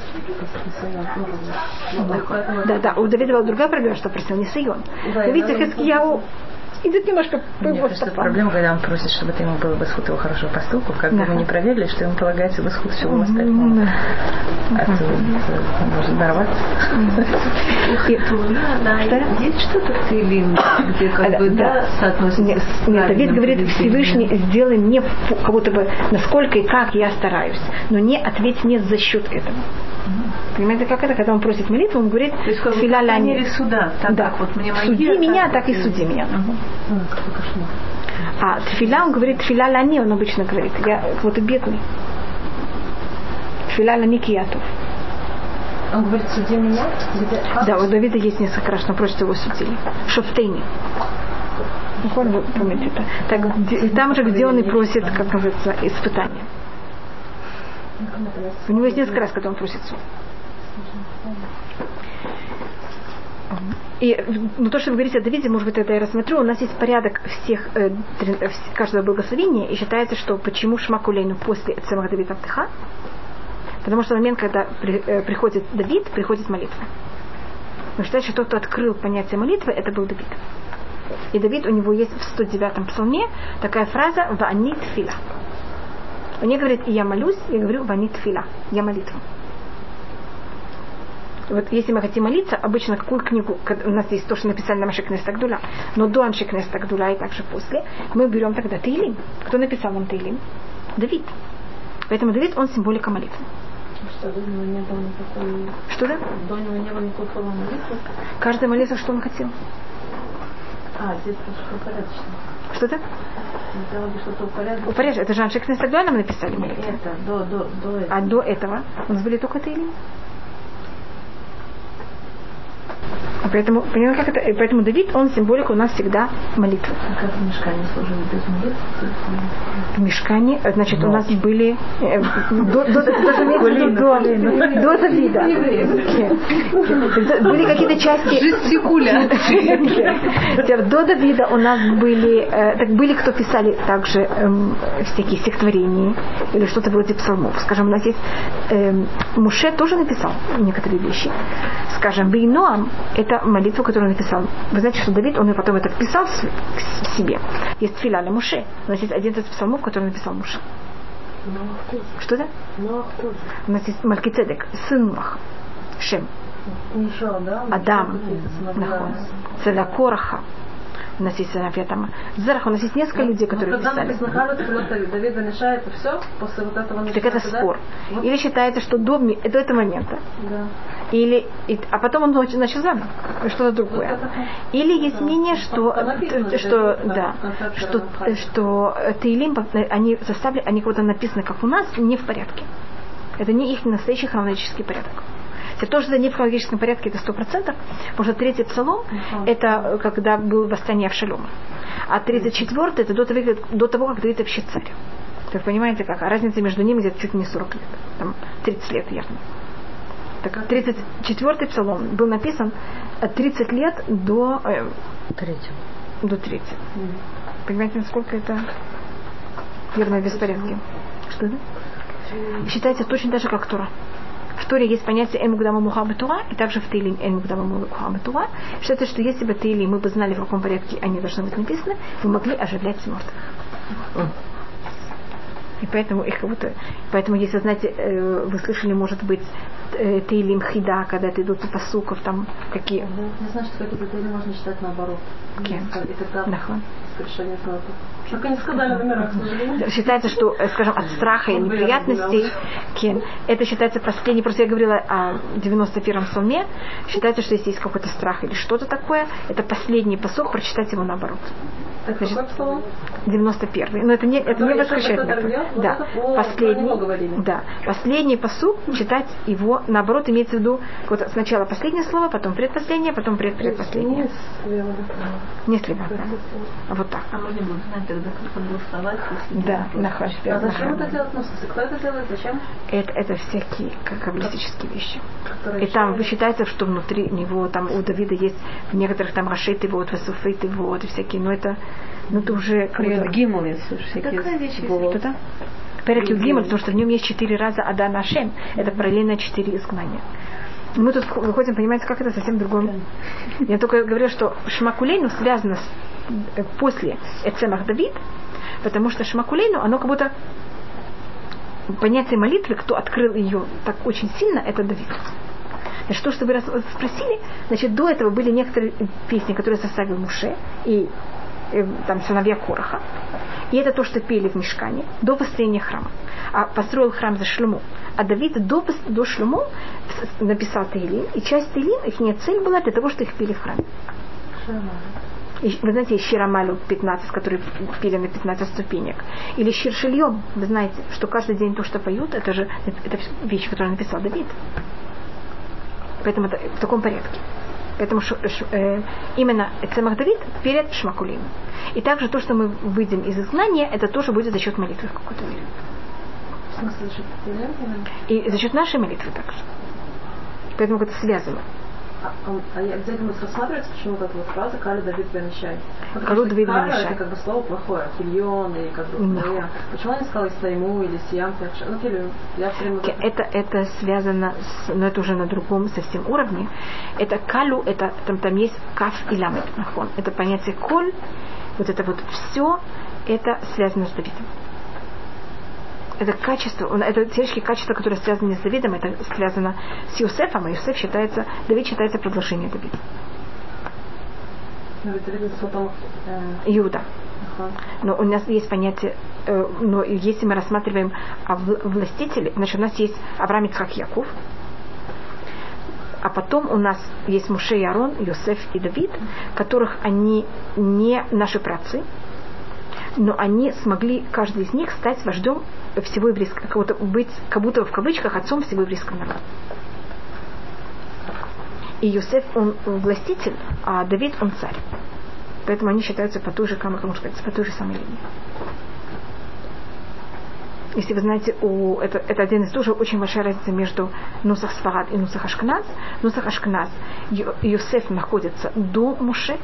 что. Ну, это- Да, да, у Давида была другая проблема, что просил не Сайон. Да, и видите, Хискияу идет немножко по Мне его кажется, стопам. проблема, когда он просит, чтобы ты ему было бы сход его хорошего поступка, как бы Да. мы не проверили, что ему полагается бы сход всего остального. Да. А то э, может Да, Что? есть что-то в Таилим, где как Да, бы, да. соотносится Нет, нет, Давид правильным говорит. Всевышний, сделай мне как будто бы насколько и как я стараюсь, но не ответь мне за счет этого. Понимаете, как это, когда он просит молитву, он говорит, То есть как бы «Филя по ля мере не». суда, так Да. вот мне мои Суди так меня, так и и- суди меня. Кошмар. А тфиля, он говорит, тфиля лани, он обычно говорит, я вот и бедный. Тфиля лани киятов. Он говорит, суди меня? Да, у Давида есть несколько раз, он просит его судили. Шофтейни. Ну, вы помните это. Так, где- там же, где он и просит, как называется, испытание. У него есть несколько раз, когда он просит суд. И ну, то, что вы говорите о Давиде, может быть, это я рассмотрю. У нас есть порядок всех, э, каждого благословения, и считается, что почему Шмакулейну после Цемах Давида Автыха, потому что в момент, когда при- э, приходит Давид, приходит молитва. Но считается, что тот, кто открыл понятие молитвы, это был Давид. И Давид, у него есть в 109-м псалме такая фраза «Ванит фила». Он не говорит «и я молюсь», я говорю «ванит фила», я молитва. Вот если мы хотим молиться, обычно какую книгу, у нас есть то, что написали на Машек Нестагдуля, но до Аншек Нестагдуля и также после, мы берем тогда Таилим. Кто написал нам Таилим? Давид. Поэтому Давид, он символика молитвы. Что, до него не было никакой... Что да? До него не было никакой формы молитвы? Каждая молитва, что он хотел. А, здесь просто упорядочено. Что что-то упорядочено. Упорядочно. Это же Аншек Нестагдуля нам написали молитву. Это, до, до, до этого. А до этого у нас были только Таилим. И Поэтому, понимаете, как это? И поэтому Давид, он символика у нас всегда молитва. А как в мешкане служили без молитвы? В мешкане, э, значит, у нас были э, до, Давида. (laughs) Были какие-то части. (laughs) Теперь До Давида у нас были, э, так были, кто писали также эм, всякие стихотворения или что-то вроде псалмов. Скажем, у нас есть эм, Муше тоже написал некоторые вещи. Скажем, Бейноам – это молитва, которую он написал. Вы знаете, что Давид, он и потом это вписал к себе. Есть филяля Муше. У нас есть один из псалмов, который написал Муше. Что это? У нас есть Малькицедек, сын Нуаха, Шем. Адам. Нахон, Целя Сыновья там. Зарах, у нас есть несколько людей, которые Ну, когда писали. написано Давид замешает, и все, после вот этого Так это да? спор. Вот, Или считается, что до, до этого момента. да. Или, и- а потом он нач- начал заново. Что-то другое. Вот это- Или есть да. мнение, что, написано, что, да, да, что, что э, Таилим, э, они заставили, они будто написаны, как у нас, не в порядке. Это не их настоящий хронологический порядок. Если то, что это не в хронологическом порядке, это сто процентов, потому что третий псалом, это э, когда был восстание Авшалома. А 34 это до того, как- до того, как Давид вообще царь. Так понимаете, как? А разница между ними где-то чуть не 40 лет. Там 30 лет, явно. Так 34 псалом был написан э, 30 лет до, э, Третьим. до 30. Понимаете, насколько это верно беспорядки? Что это? Считается точно так же, как Тора. В Торе есть понятие «Эн мукдама мухама тура», и также в Тейлим «Эн мукдама мухама тура». Считается, что если бы Тейлим мы бы знали, в каком порядке они должны быть написаны, мы могли оживлять мертвых. И поэтому их как будто... Поэтому, если, знаете, э, вы слышали, может быть, э, Тейлим Хида, когда это идут по суков, там какие... Я знаю, что какие-то тайны можно читать наоборот. Кем? И тогда Нахон. скрешение знаков. Считается, что, э, скажем, от страха и неприятностей, это считается последний, просто я говорила о 91-м псалме, считается, что если есть какой-то страх или что-то такое, это последний посок, прочитать его наоборот. Значит, какой псалом? 91 Но это не, это не? Вот Да, последний, да, последний посуд читать его наоборот имеется в виду вот сначала последнее слово, потом предпоследнее, потом предпредпоследнее. Не слева, да. Вот так. А можно было знать тогда, как голосовать, если Да, нахаш. А зачем это делать? Ну, кто это делает? Зачем? Это, это всякие как каббалистические вещи. И там считается, что внутри него, там у Давида есть в некоторых там рашит его, вот васуфит его, вот и всякие, но это, ну это уже будто- Гимл, если всякие Такая вещь. Что-то? Потому что в нем есть четыре раза Адана Ашем. Это параллельно четыре изгнания. Мы тут выходим, понимаете, как это совсем другое. Я только говорю, что Шмакулейну связано с, э, после Эцемах Давид, потому что Шмакулейну, оно как будто понятие молитвы, кто открыл ее так очень сильно, это Давид. Значит, то, что вы спросили, значит, до этого были некоторые песни, которые составил Муше и там сыновья Короха. И это то, что пели в Мешкане до построения храма. А построил храм за Шлюму. А Давид до, до Шлюму написал Таилим, и часть Таилим, их цель была для того, что их пели в храме. И вы знаете, есть Ширамалю 15, которые пели на 15 ступенек. Или Ширшильем, вы знаете, что каждый день то, что поют, это же это вещь, которую написал Давид. Поэтому это в таком порядке. Поэтому ш- ш- э, именно Цемах Давид перед Шмакулим. И также то, что мы выйдем из изгнания, это тоже будет за счет молитвы в какой-то мере. И за счет нашей молитвы также. Поэтому это связано. А, а, а я обязательно будет рассматриваться, почему вот эта вот фраза «Калю Давид Бенишай». Ну, потому Калю что Давид «калю» Бенишай. это как бы слово плохое, хильон и как бы. «калия». Почему он не сказал «истайму» или «сиям»? Ну, килю, я все время... это- Это, связано с, но это уже на другом совсем уровне. Это калю, это там, там есть каф и ламет. Это понятие коль, вот это вот все, это связано с Давидом. Это качество, он- это теоретически качество, которое связано не с Давидом, это связано с Юсефом, а Юсеф считается, Давид считается продолжением Давида. Потом... э, Иуда. Но у нас есть понятие, э, но если мы рассматриваем а, вл- властители, значит, у нас есть Авраам Ицхак Яков, а потом у нас есть Муше и Арон, Йосеф и Давид, которых они не наши працы, но они смогли, каждый из них, стать вождем всего еврейского, как будто быть, как будто в кавычках, отцом всего еврейского народа. И Йосеф, он властитель, а Давид, он царь. Поэтому они считаются по той же, как можно сказать, по той же самой линии. Если вы знаете, у, это, это один из тоже очень большая разница между Нусах Сфарад и Нусах Ашкназ. Нусах Ашкназ, Юсеф находится до Муше.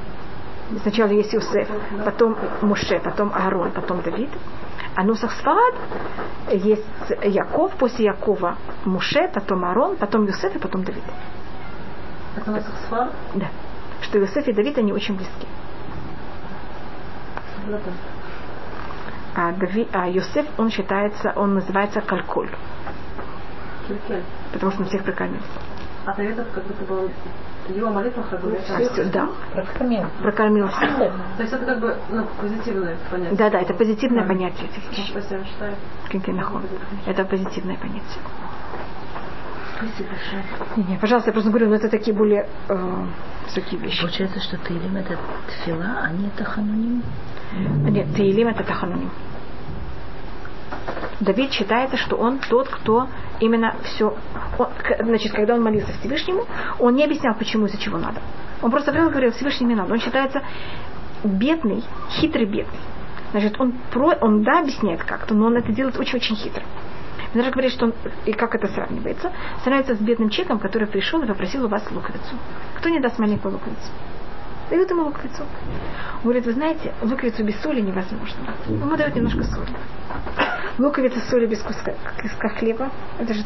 Сначала есть Юсеф, потом Муше, потом Аарон, потом Давид. А Нусах Сфарад есть Яков, после Якова Муше, потом Аарон, потом Юсеф и потом Давид. Это у нас Сфар? Да. Что Юсеф и Давид, они очень близки. А, Дави, а Юсеф, он считается, он называется Калькуль, потому что он всех прикормил. А Давид это как будто был... Его молитва как бы... А, всё, да, Прокормил. прокормил всех. То есть это как бы ну, позитивное понятие. Да, да, это позитивное понятие этих Ну, вещей. Это позитивное понятие. Спасибо большое. Не, не, пожалуйста, я просто говорю, но это такие более э, высокие вещи. Получается, что Таилим это тфила, а не это хануним. Нет, Таилим это Тахануним. Давид считается, что он тот, кто именно все... значит, когда он молился Всевышнему, он не объяснял, почему, из-за чего надо. Он просто прямо говорил, Всевышний не надо. Он считается бедный, хитрый бедный. Значит, он, про, он да, объясняет как-то, но он это делает очень-очень хитро. Мне даже говорит, что он, и как это сравнивается, сравнивается с бедным человеком, который пришел и попросил у вас луковицу. Кто не даст маленькую луковицу? Дают ему луковицу. Он говорит, вы знаете, луковицу без соли невозможно. Ему дают немножко соли. Луковица с солью без куска, куска хлеба. Это же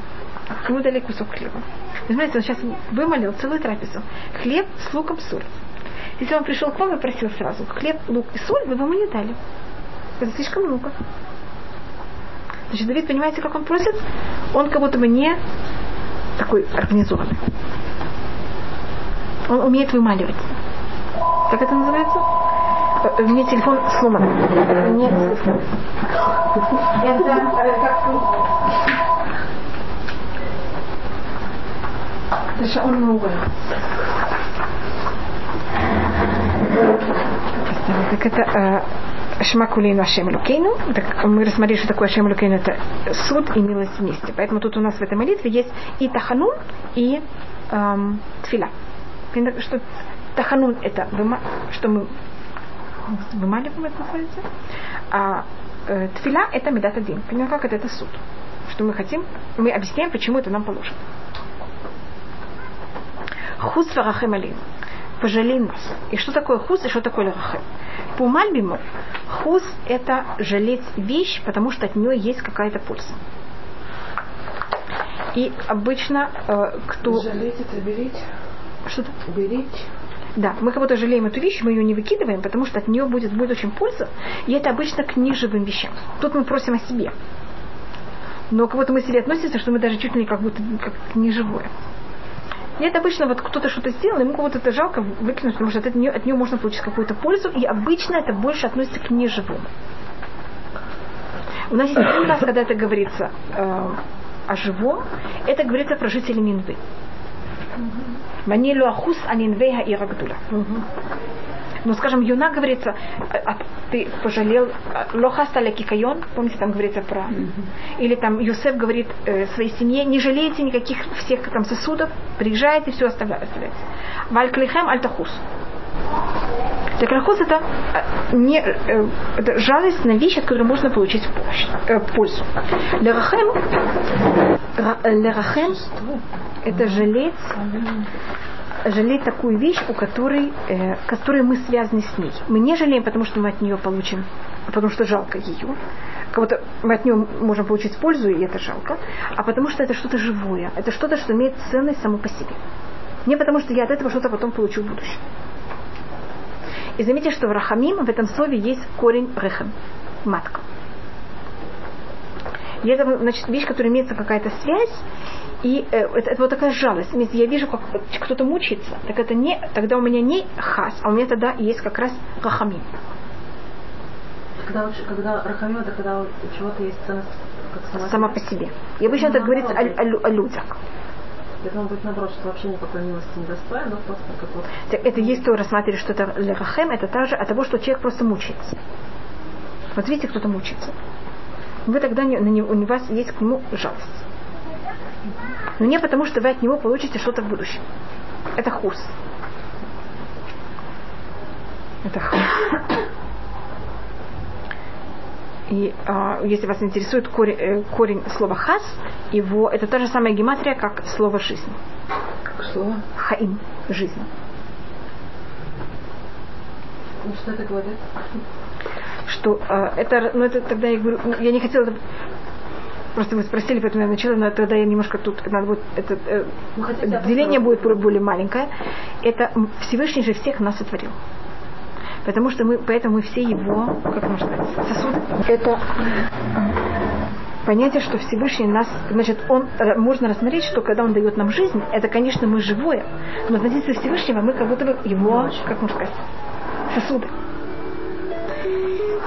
ему дали кусок хлеба. Вы знаете, он сейчас вымолил целую трапезу. Хлеб с луком соль. Если он пришел к вам и просил сразу хлеб, лук и соль, вы бы ему не дали. Это слишком много. Значит, Давид, понимаете, как он просит? Он как будто бы не такой организованный. Он умеет вымаливать. Как это называется? Э, У меня телефон сломан. Нет телефона. Это э, шаун новый. Так это э, Шмакулейну Ашем Лукейну. Так мы рассмотрели, что такое Ашем Лукейну. Это суд и милость вместе. Поэтому тут у нас в этой молитве есть и Таханун, и эм. Понятно, Что Таханун это выма- что мы вымаливаем, это называется. А э, Тфиля это Медат один. Понимаете, как это? Это суд. Что мы хотим, мы объясняем, почему это нам положено. Хус варахем алим. Пожалей нас. И что такое хус, и что такое рахем? По Мальбиму хус это жалеть вещь, потому что от нее есть какая-то польза. И обычно э, кто... Жалеть это берите. Что-то? Берите. Да, мы как будто жалеем эту вещь, мы ее не выкидываем, потому что от нее будет, будет очень польза. И это обычно к неживым вещам. Тут мы просим о себе. Но как будто мы себе относимся, что мы даже чуть ли не как будто как неживое. И это обычно вот кто-то что-то сделал, ему будто это жалко выкинуть, потому что от нее, от нее можно получить какую-то пользу, и обычно это больше относится к неживому. У нас есть один раз, когда это говорится э, о живом, это говорится про жителей Нинвы. Манилу ахус анинвеха и рагдула. Но, скажем, Юна говорится, а, а ты пожалел, а, лохаста кикайон, помните, там говорится про... Или там Юсеф говорит э, своей семье, не жалейте никаких всех там сосудов, приезжайте, все оставляйте. Вальклихем альтахус. Так рахус это, э, не, э, это жалость на вещь, от которой можно получить помощь, э, пользу. Лерахем, ра- э, лерахем это жалеть жалеть такую вещь, у которой, э, которой мы связаны с ней. Мы не жалеем, потому что мы от нее получим, потому что жалко ее. Кого-то мы от нее можем получить пользу, и это жалко. А потому что это что-то живое. Это что-то, что имеет ценность само по себе. Не потому что я от этого что-то потом получу в будущем. И заметьте, что в рахамим в этом слове есть корень рехем, матка. И это, значит, вещь, которая имеется какая-то связь, и э, это, это вот такая жалость. Если я вижу, как кто-то мучается, так это не, тогда у меня не хас, а у меня тогда есть как раз рахамим. Когда, когда рахамим, это когда у чего-то есть ценность как сама, Сама по себе. И обычно это говорится о, о о людях. Может быть наоборот, что вообще никакой милости не достоин, но просто как вот Так Это есть то рассматривать, что это лерахем, это также от того, что человек просто мучается. Вот видите, кто-то мучается. Вы тогда не, на него, у вас есть к нему жалость. Но не потому, что вы от него получите что-то в будущем. Это хус. Это хус. И а, если вас интересует корень, э, корень слова хас, его это та же самая гематрия, как слово жизнь. Как слово? Хаим жизнь. Ну, что это говорит? что э, это, ну это тогда я говорю, ну, я не хотела, просто вы спросили, поэтому я начала, но тогда я немножко тут, надо будет, это, э, Ну, деление будет более маленькое. Это Всевышний же всех нас сотворил. Потому что мы, поэтому мы все его, как можно сказать, сосуды. Это понятие, что Всевышний нас, значит, он, э, можно рассмотреть, что когда он дает нам жизнь, это, конечно, мы живое, но относиться Всевышнего мы как будто бы его, как можно сказать, сосуды.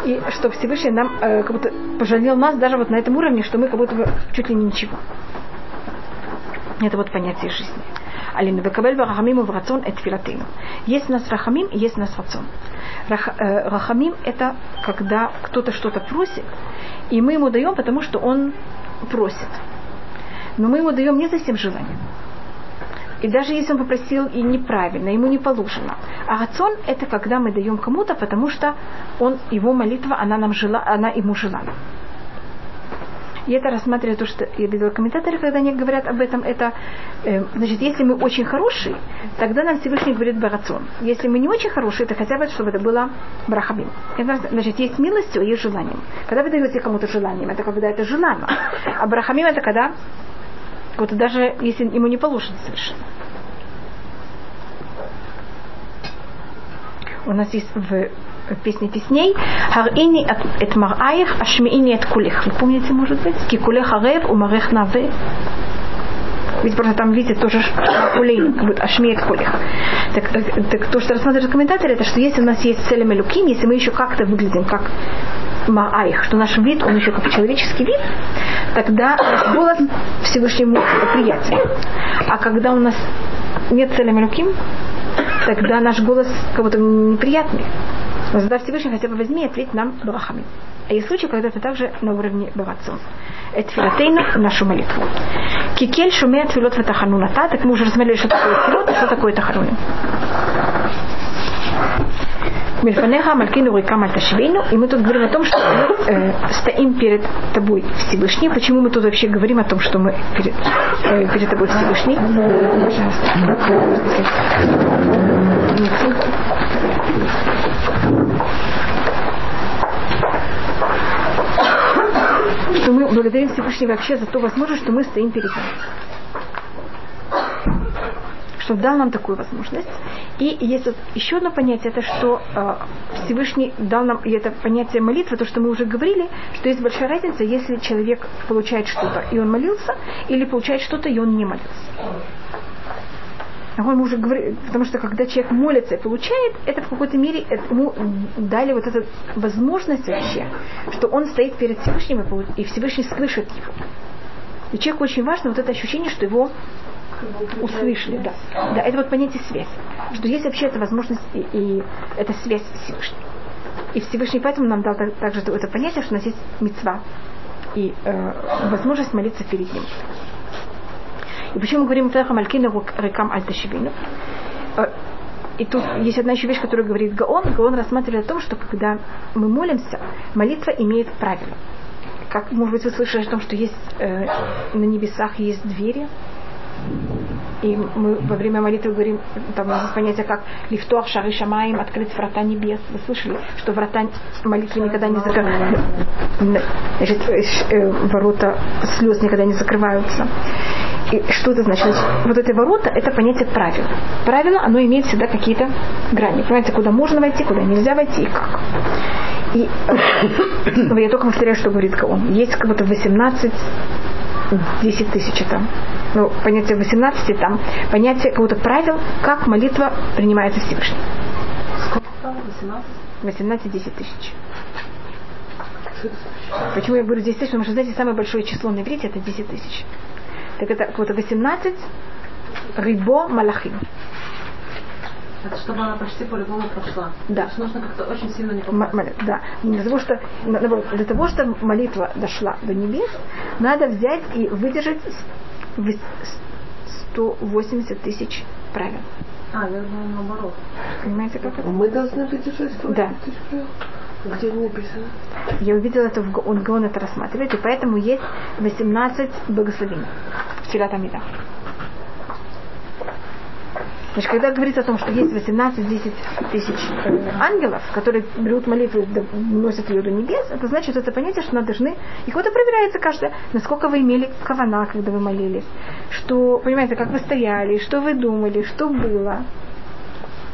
И что Всевышний нам э, как будто пожалел нас даже вот на этом уровне, что мы как будто бы чуть ли не ничего. Это вот понятие жизни. Алина Бекабель Рахамим в рацион это филатейну. Есть у нас рахамим, есть у нас рацион. Э, рахамим это когда кто-то что-то просит, и мы ему даем, потому что он просит. Но мы ему даем не за всем желанием. И даже если он попросил и неправильно, ему не положено. А рацион это когда мы даем кому-то, потому что он, его молитва, она, нам жила, она ему желана. И это рассматривает то, что я видела комментаторы, когда они говорят об этом, это, э, значит, если мы очень хорошие, тогда нам Всевышний говорит барацион. Если мы не очень хорошие, то хотя бы, чтобы это было брахабим. Это, значит, есть милостью, есть желанием. Когда вы даете кому-то желанием, это когда это желание. А брахамим это когда вот, даже если ему не положено совершенно. У нас есть в песне песней «Харини эт мараих, ашмиини эт кулих». Вы помните, может быть? «Кикулех арев, умарех наве». Ведь просто там, видите, тоже кулей, будет ашмиет кулих. Так, так то, что рассматривают комментаторы, это что если у нас есть цель Мелюким, если мы еще как-то выглядим как Маайх, что наш вид, он еще как человеческий вид, тогда наш голос Всевышнему приятен. А когда у нас нет цели Малюким, тогда наш голос как будто неприятный. Но задав Всевышний хотя бы возьми и ответь нам брахами. А есть случаи, когда это также на уровне барацон. Это филатейна, нашу молитву. Кикель шуме тфилот ватахануната. Так мы уже рассмотрели, что такое тфилот, что такое тахануним. Мильфанеха Малькину Рикам Альташвейну, и мы тут говорим о том, что мы э, стоим перед тобой Всевышний. Почему мы тут вообще говорим о том, что мы перед, э, перед тобой Всевышний? Что мы благодарим Всевышнего вообще за ту возможность, что мы стоим перед ним что дал нам такую возможность. И есть вот еще одно понятие, это что э, Всевышний дал нам, и это понятие молитвы, то, что мы уже говорили, что есть большая разница, если человек получает что-то, и он молился, или получает что-то, и он не молился. Мы уже говорили, потому что когда человек молится и получает, это в какой-то мере ему дали вот эту возможность вообще, что он стоит перед Всевышним, и Всевышний слышит его. И человеку очень важно вот это ощущение, что его услышали, да. Да, это вот понятие связь. Что есть вообще эта возможность и, и эта связь с Всевышним. И Всевышний поэтому нам дал также это понятие, что у нас есть мецва и э, возможность молиться перед ним. И почему мы говорим Феха Малькина Рекам Альташибину? Э, и тут есть одна еще вещь, которую говорит Гаон. Гаон рассматривает о том, что когда мы молимся, молитва имеет правила. Как, может быть, вы слышали о том, что есть э, на небесах есть двери, и мы во время молитвы говорим, там есть понятие как лифтуах шары шамаем, открыть врата небес. Вы слышали, что врата молитвы никогда не закрываются. Э, ворота слез никогда не закрываются. И что это значит? Вот эти ворота, это понятие правил. Правило, оно имеет всегда какие-то грани. Понимаете, куда можно войти, куда нельзя войти и как. И э, (coughs) я только повторяю, что говорит он. Есть как будто 18 10 тысяч там. Ну, понятие 18 там, понятие какого-то правил, как молитва принимается Всевышним. Сколько стало? 18? 18 10 тысяч. Почему я говорю 10 тысяч? Потому что, знаете, самое большое число на иврите это 10 тысяч. Так это вот 18 рибо малахим. Это чтобы она почти по-любому прошла. Да. То есть нужно как-то очень сильно не попасть. Да. Для того, что, для того, чтобы молитва дошла до небес, надо взять и выдержать 180 тысяч правил. А, я думаю наоборот. Понимаете, как это? Мы должны выдержать 180 Да. тысяч правил. Где написано? Я увидела это, в, он Гаон это рассматривает, и поэтому есть 18 благословений в Тилат Амида. Значит, когда говорится о том, что есть 18-10 тысяч э, ангелов, которые берут молитву и до- носят ее до небес, это значит, это понятие, что мы должны, и вот это проверяется каждое, насколько вы имели кавана, когда вы молились, что, понимаете, как вы стояли, что вы думали, что было.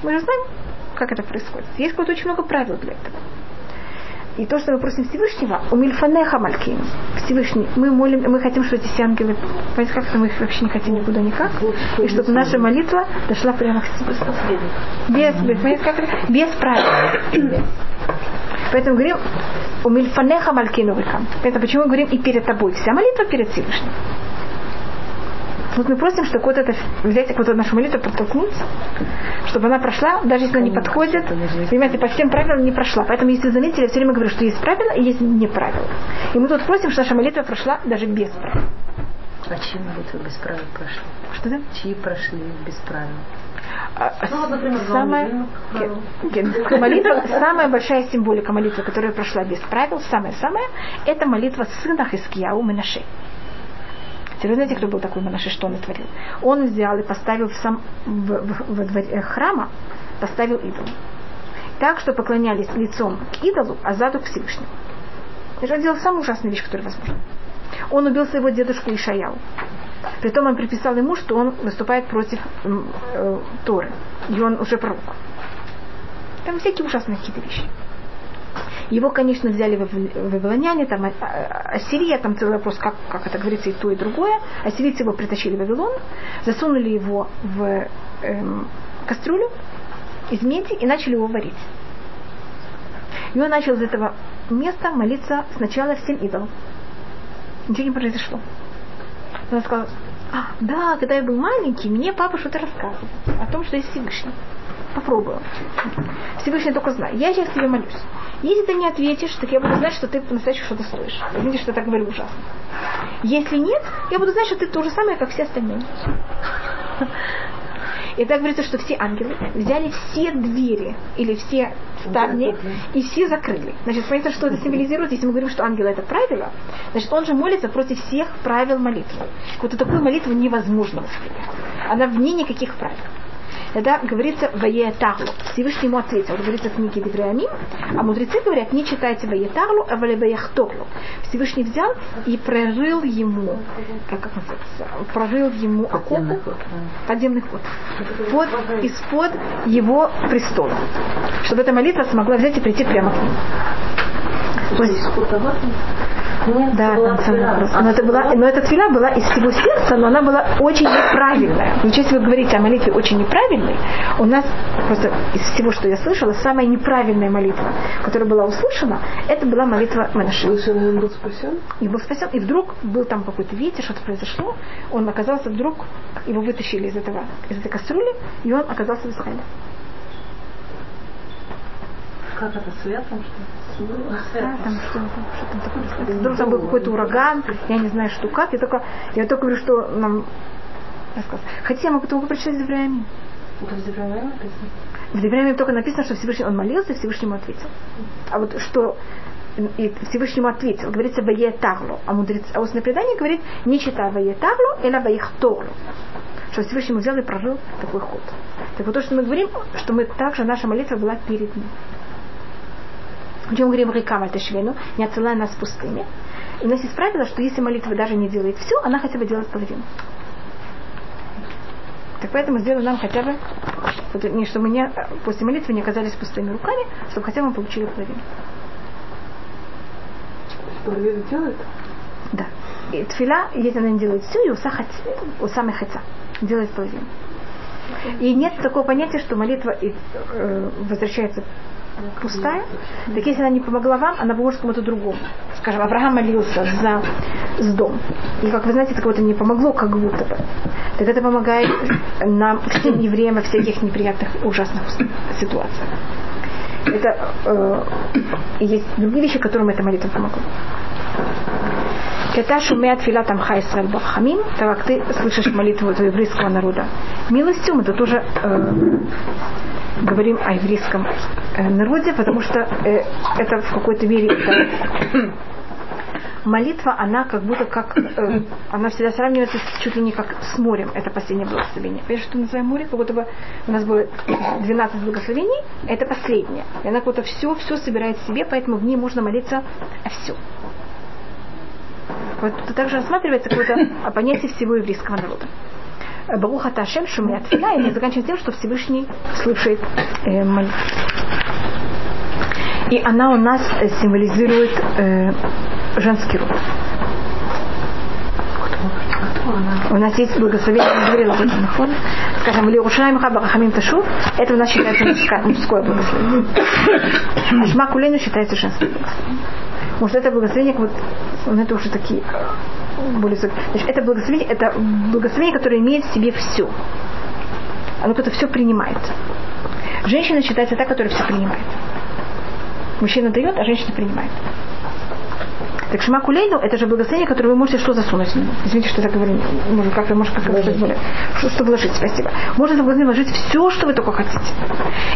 Мы же знаем, как это происходит. Есть какое-то очень много правил для этого. И то, что мы просим Всевышнего, у Мильфанеха Малькин, Всевышний, мы молим, мы хотим, чтобы эти ангелы, понимаете, как-то мы их вообще не хотим никуда никак, и чтобы наша молитва дошла прямо к Всевышнему. Без, без, как без правил. Поэтому говорим, у Мильфанеха Малькину. Это почему мы говорим и перед тобой. Вся молитва перед Всевышним. Вот мы просим, что вот это взять вот эту нашу молитву, подтолкнуть, чтобы она прошла, даже если она не подходит, понимаете, по всем правилам не прошла. Поэтому, если вы заметили, я все время говорю, что есть правила и есть не правила. И мы тут просим, что наша молитва прошла даже без правил. А чьи молитвы без правил прошли? Что да? Чьи прошли без правил? А, Ну, вот, например, самая, молитва, самая большая символика молитвы, которая прошла без правил, самая-самая, это молитва сына Хискияу Менаше. Теперь вы знаете, кто был такой Менаше, что он творил? Он взял и поставил в сам, в, в- во дворе храма, поставил идол. Так, что поклонялись лицом к идолу, а заду к Всевышнему. Это Он делал самую ужасную вещь, которая возможна. Он убил своего дедушку Ишаяу. Притом он приписал ему, что он выступает против э, Торы. И он уже пророк. Там всякие ужасные какие-то вещи. Его, конечно, взяли вав- вавилоняне, там а- а- Ассирия, там целый вопрос, как, как это говорится, и то, и другое. Ассирийцы его притащили в Вавилон, засунули его в эм, кастрюлю из меди и начали его варить. И он начал из этого места молиться сначала всем идолам. Ничего не произошло. Она сказала, «А, да, когда я был маленький, мне папа что-то рассказывал о том, что есть Всевышний. Попробую. Всевышний только знает. Я сейчас тебе молюсь. Если ты не ответишь, так я буду знать, что ты по-настоящему что-то стоишь. Видишь, что я так говорю ужасно. Если нет, я буду знать, что ты то же самое, как все остальные. И так говорится, что все ангелы взяли все двери или все ставни и все закрыли. Значит, понятно, что это символизирует, если мы говорим, что ангелы это правило, значит, он же молится против всех правил молитвы. Вот такую молитву невозможно воспринять. Она вне никаких правил. Тогда говорится «Ваетарлу». Всевышний ему ответил. Говорится в книге Девреамим. А мудрецы говорят, не читайте «Ваетарлу», а «Валебаяхторлу». Всевышний взял и прорыл ему, как, как называется, прорыл ему окопу, подземный ход, под, из-под его престола. Чтобы эта молитва смогла взять и прийти прямо к нему. То есть- да, там целый вопрос. Но это была, но эта твила была из всего сердца, но она была очень неправильная. Но если вы говорите о молитве очень неправильной, у нас просто из всего, что я слышала, самая неправильная молитва, которая была услышана, это была молитва Манаши. Слышали, он был спасен? И был спасен. И вдруг был там какой-то ветер, что-то произошло. Он оказался вдруг, его вытащили из этого, из этой кастрюли, и он оказался в Израиле. Как это, светом, что ли? Да, там что, что там такое. Вдруг там был какой-то ураган, я не знаю, что как. Я только, я только говорю, что нам рассказывают. Хотя я могу только прочитать Девреамим. Это в Девреамим только написано, что Всевышний он молился, и Всевышнему ответил. А вот что и Всевышнему ответил, говорится «Вае таглу», а, мудрец, а устное предание говорит «Не читай «Вае таглу», или «Ваих тоглу», что Всевышнему взял и прорыл такой ход. Так вот то, что мы говорим, что мы также, наша молитва была перед ним. Мы говорим «Рекам альтешвену», не отсылая нас в пустыне. И у нас есть правило, что если молитва даже не делает все, она хотя бы делает половину. Так поэтому сделай нам хотя бы, не, чтобы мы не, после молитвы не оказались пустыми руками, чтобы хотя бы мы получили половину. Парвиза делает? Да. И тфила, если она не делает все, и у, сахат, у самой хаца делает половину. И нет такого понятия, что молитва и, э, возвращается пустая. Так если она не помогла вам, она поможет кому-то другому. Скажем, Авраам молился за с дом. И как вы знаете, это кого-то не помогло, как будто бы. Так это помогает нам всем евреям во всяких неприятных, ужасных ситуациях. Это э, есть другие вещи, которым эта молитва помогла. Кета шумея тфила там хайсраль бахамим, так как ты слышишь молитву этого еврейского народа. Милостью мы тут уже э, говорим о еврейском э, народе, потому что э, это в какой-то мере это молитва, она как будто как, э, она всегда сравнивается чуть ли не как с морем, это последнее благословение. Понимаешь, что мы называем море? Как будто бы у нас было 12 благословений, это последнее. И она как будто все, все собирает в себе, поэтому в ней можно молиться о всем. Вот это также рассматривается какое-то понятие всего еврейского народа. Баруха Ташем Шумят Фила, и мы заканчиваем тем, что Всевышний слушает э, молитву. И она у нас символизирует э, женский род. У нас есть благословение, я говорила скажем, Лирушаем Хаба Рахамим Ташу, это у нас считается мужское, мужское благословение. А Шма Кулейну считается женским благословением. Может, это благословение, вот, ну, это уже такие более. Значит, это благословение, это благословение, которое имеет в себе все. Оно кто-то все принимает. Женщина считается та, которая все принимает. Мужчина дает, а женщина принимает. Так Шма Кулейну это же благословение, которое вы можете что засунуть. Извините, что я говорю. Может, как вы можете как сказать более. Что, что вложить, спасибо. Можно в благословение вложить все, что вы только хотите.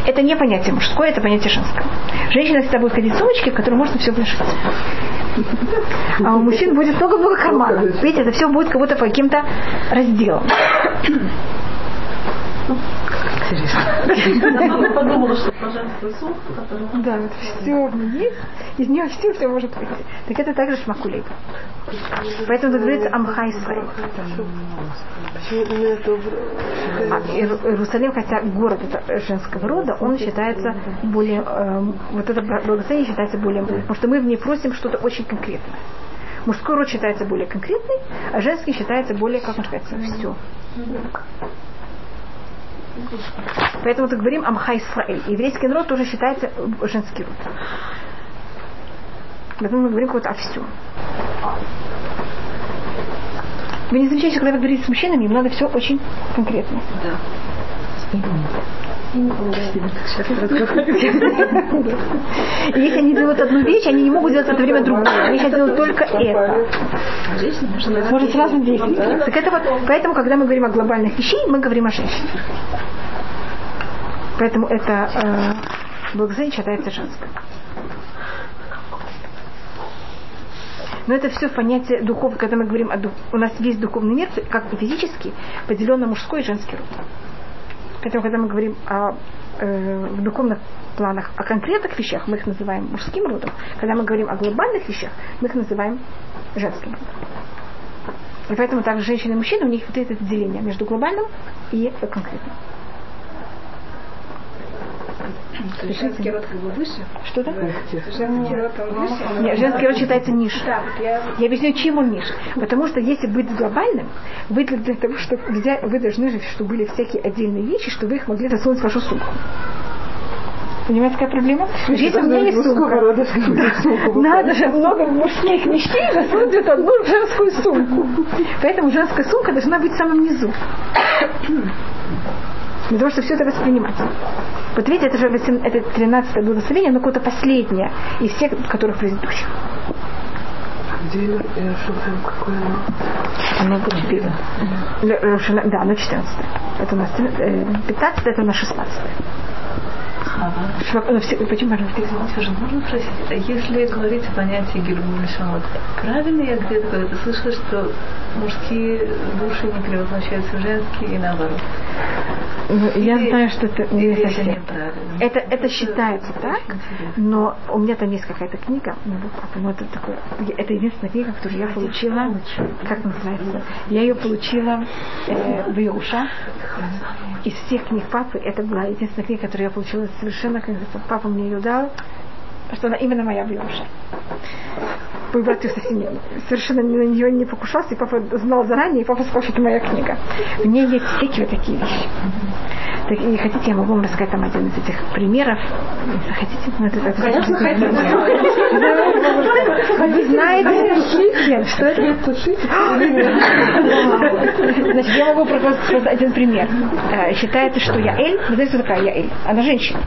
Это не понятие мужское, это понятие женское. Женщина всегда будет ходить в сумочке, в которую можно все вложить. А у мужчин будет много-много карманов. Видите, это все будет как будто по каким-то разделам. (coughs) Я подумала, что женскую сумку, которая... Да, вот все есть, из нее все, все может выйти. Так это также шмакулей. Поэтому это говорится Амха Исраиль. А Иер- Иерусалим, хотя город это женского рода, он считается более, э, вот это благословение считается более, потому что мы в ней просим что-то очень конкретное. Мужской род считается более конкретный, а женский считается более, как можно сказать, все. Поэтому мы говорим Амха Исраэль. Еврейский народ тоже считается э, женский род. Поэтому мы говорим вот о всем. Вы не замечаете, когда вы говорите с мужчинами, им надо все очень конкретно. И если они делают одну вещь, они не могут делать в это время другую. Они сейчас делают только это. Может сразу действовать. Так это вот, поэтому, когда мы говорим о глобальных вещах, мы говорим о женщине. Поэтому это э, благословение считается женским. Но это все понятие духов, когда мы говорим о дух, у нас есть духовный мир, как и физический, поделен на мужской и женский род. Поэтому, когда мы говорим о, э, в духовных планах о конкретных вещах, мы их называем мужским родом. Когда мы говорим о глобальных вещах, мы их называем женским родом. И поэтому также женщины и мужчины, у них вот это деление между глобальным и конкретным. Женский род как бы выше. Что да? Женский род он выше. Нет, женский род считается ниже. Да, вот я Я объясню, чем он ниже. Потому что если быть глобальным, вы для, того, чтобы вы должны же, чтобы были всякие отдельные вещи, чтобы вы их могли засунуть в вашу сумку. Понимаете, какая проблема? Если у меня есть сумка, (laughs) надо же много мужских вещей засунуть в одну женскую сумку. Поэтому женская сумка должна быть в самом низу. Для того, чтобы все это воспринимать. Вот видите, это же 18 это 13 благословение, оно какое-то последнее из всех, которых предыдущих. Где шукаю, какое оно? Оно будет четыре. Рошана- Да, оно 14. Это у нас э, 15, это у нас 16. Швак- ну, все- Почему, пожалуйста? Извините, пожалуйста, можно спросить, если говорить о понятии Гильгуль Шамот, правильно я где-то когда-то слышала, что мужские души не превозносяются в женские и наоборот? Ну, я Или- знаю, что это не это совсем. неправильно? Это, это считается очень так, но у меня там есть какая-то книга, моего папы, но это такое, это единственная книга, которую я получила, как называется, я ее получила э, в Иуша. Из всех книг папы, это была единственная книга, которую я получила совершенно, говорится, папа мне ее дал, что она именно моя в Иуша. Мой брат совершенно на нее не покушался, и папа знал заранее, и папа сказал, что это моя книга. В ней есть всякие вот такие вещи. Так, и хотите, я могу вам рассказать там один из этих примеров. Если хотите, ну, это, это- Конечно. Вы знаете, что это? Значит, я могу просто один пример. Э, Считается, что Яэль, вы знаете, кто такая Яэль? Она женщина.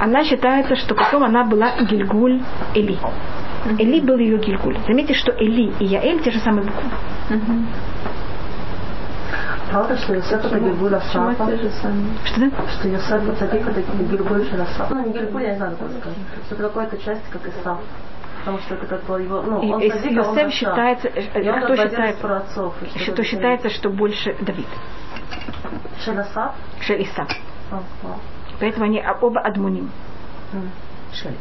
Она считается, что потом она была Гильгуль Эли. Эли был ее Гильгуль. Заметьте, что Эли и Яэль те же самые буквы. Правда, что Йосеф это Гильгуль Асафа? Что? Что Йосеф Цадик это Гильгуль Шарасафа? Ну, не Гильгуль, я не знаю, как сказать. Что это какая-то часть, как Исаф. Потому что это как бы его, ну, он И- он Йосеф Раша. считается, э, И он кто как бы один считает, из праотцов, и что что это считается, что больше Давид. А, а. Поэтому они оба адмуним. של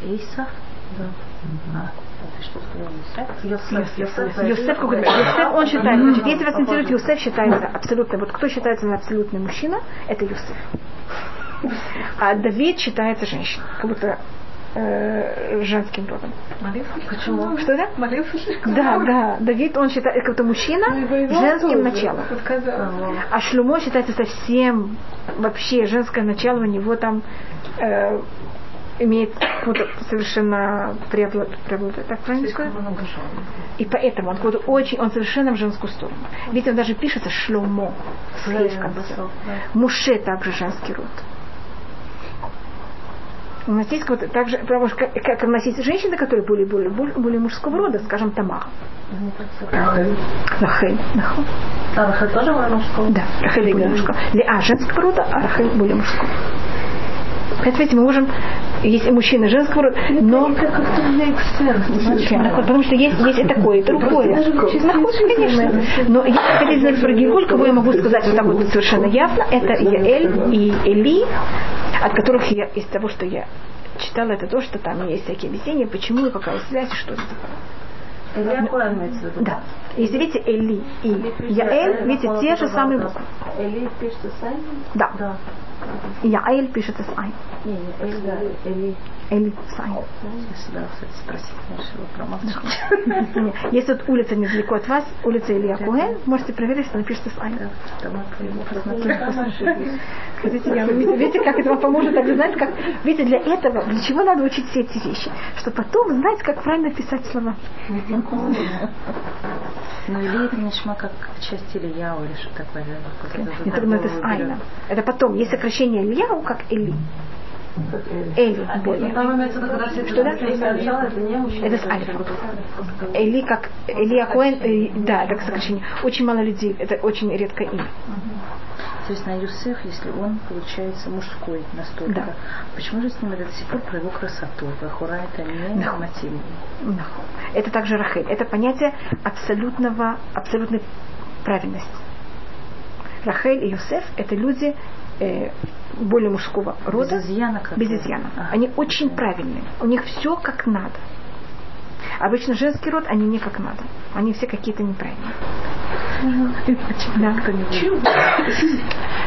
да. Йосеф, Йосеф, Йосеф, Йосеф, он считает, значит, если вас интересует, Йосеф считается абсолютно, вот кто считается абсолютный мужчина, это Йосеф. А Давид считается женщиной, как будто э, женским родом. Молился? Почему? Что это? Молился слишком Да, да. Давид, он считает, как будто мужчина женским началом. А Шлюмо считается совсем вообще женское начало, у него там э, имеет какую-то совершенно преобла- преобладает, так правильно сказать? И поэтому он какой-то очень, он совершенно в женскую сторону. Видите, он даже пишется шломо с «хей» в конце. Муше также женский род. У нас есть вот также, потому что как, как у нас есть женщины, которые более, более, более, более мужского рода, скажем, Тамара. Рахель. А Рахель тоже была мужского? Да, Рахель более мужского. Леа женского рода, а Рахель более мужского. Поэтому видите, мы можем есть и мужчины женского рода, но... Это как-то Потому что есть, есть и такое, и другое. Находится, конечно. Но если хотите знать про Гигуль, кого я могу сказать вот так вот совершенно явно, это Яэль и Эли, от которых я, из того, что я читала, это то, что там есть всякие объяснения, почему и какая связь, и что это такое. Виду? Да. Если видите, Эли и Яэль, видите, те же самые буквы. Эли пишется сами? Да. Да. Яэль пишется с Айн. Не, не, Эли, да, спросить, решила промолчать. Нет. Если тут улица недалеко от вас, улица Илья Куэн, можете проверить, что напишется с Айн. Там я Хотите, я видите, как это вам поможет, так знать, как... Видите, для этого, для чего надо учить все эти вещи? Чтобы потом знать, как правильно писать слова. Ну, или это нишма как часть Ильяу или что такое. как это Айна. Это потом. Есть сокращение Ильяу, как Эли. Эли все Что да? это с альфа. Эли как Илья Коэн, э, да, это сокращение. Очень мало людей, это очень редкое имя. То есть на Юсеф, если он получается мужской настолько, Да. почему же с ним сих пор про его красоту? Бахура это не Да. нормативно. Да. Это также Рахель. Это понятие абсолютного, абсолютной правильности. Рахель и Юсеф – это люди э, более мужского рода. Без изъяна как Без изъяна. Ага. Они очень правильные. У них все как надо. Обычно женский род, они не как надо. Они все какие-то неправильные. Да.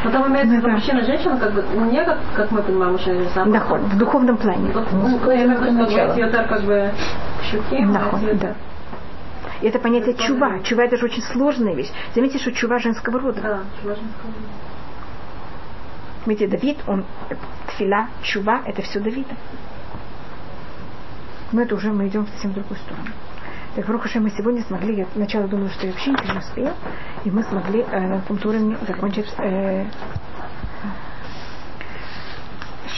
Но там имеется в виду Да. мужчина и женщина, как бы, не как, как мы понимаем, мужчина и женщина. а Доход. В духовном плане. Вот, ну, как бы, щуки, да. И это понятие чува. Чува это же очень сложная вещь. Заметьте, что чува женского рода. Да, важно сказать. Видите, Давид, он тфила, чува, это все Давида. Но это уже мы идем в совсем другую сторону. Так, Барухаша, мы сегодня смогли, я сначала думала, что я вообще ничего не успею, и мы смогли э, на каком-то уровне закончить э,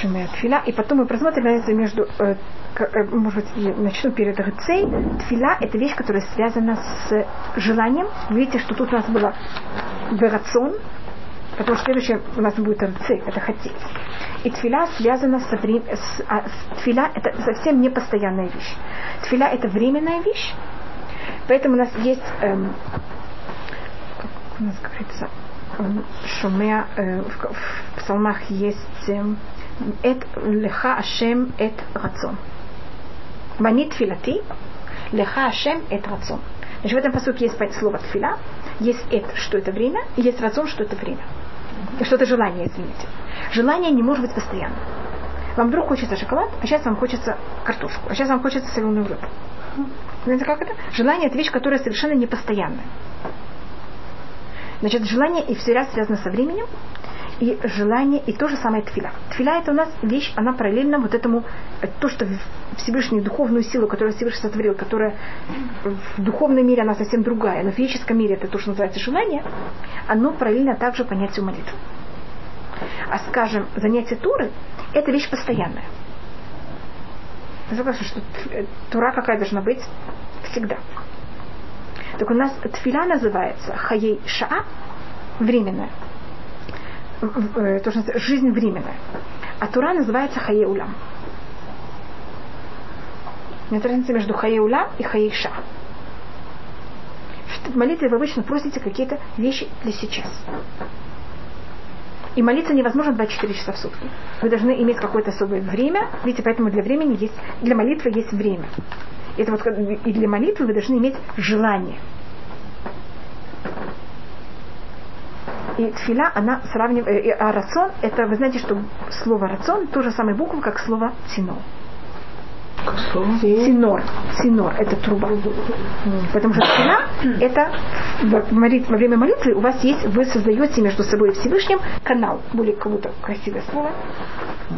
Шумея Тфила, и потом мы просмотрим разницу между, э, э, может быть, я начну перед Рыцей. Тфила – это вещь, которая связана с желанием. Видите, что тут у нас было берацон, потому что следующее у нас будет Рыцей, это хотеть. И тфиля связана со вре- с, а, тфиля это совсем не постоянная вещь. Тфиля это временная вещь, поэтому у нас есть, эм, как у нас говорится, эм, шумея, э, в, в псалмах есть эм, эт леха ашем эт рацон. Вани тфилати, леха ашем эт рацон. Значит, в этом посуке есть слово тфиля, есть эт, что это время, и есть рацон, что это время. Что это желание, извините. Желание не может быть постоянным. Вам вдруг хочется шоколад, а сейчас вам хочется картошку, а сейчас вам хочется соленую рыбу. Знаете, как это? Желание – это вещь, которая совершенно непостоянная. Значит, желание и все ряд связано со временем, и желание, и то же самое тфиля. Тфиля это у нас вещь, она параллельна вот этому, э, то, что в- Всевышний, духовную силу, которую Всевышний сотворил, которая в духовном мире она совсем другая, но в физическом мире это то, что называется желание, оно параллельно также понятию молитвы. А скажем, занятие Туры – это вещь постоянная. Я согласна, что т- Тура какая должна быть всегда. Так у нас тфиля называется хаей шаа, временная. Э, То, что жизнь временная. А Тура называется хаей улам. Нет разницы между хаей улам и хаей шаа. В молитве вы обычно просите какие-то вещи для сейчас. И молиться невозможно 24 часа в сутки. Вы должны иметь какое-то особое время. Видите, поэтому для времени есть, для молитвы есть время. Это вот, и для молитвы вы должны иметь желание. И тфиля, она сравнивает, а рацион, это, вы знаете, что слово рацион, то же самое буква, как слово тино. Синор. Синор – это труба. Потому что тфила – это во время молитвы у вас есть, вы создаете между собой и Всевышним канал. Более будто красивое слово.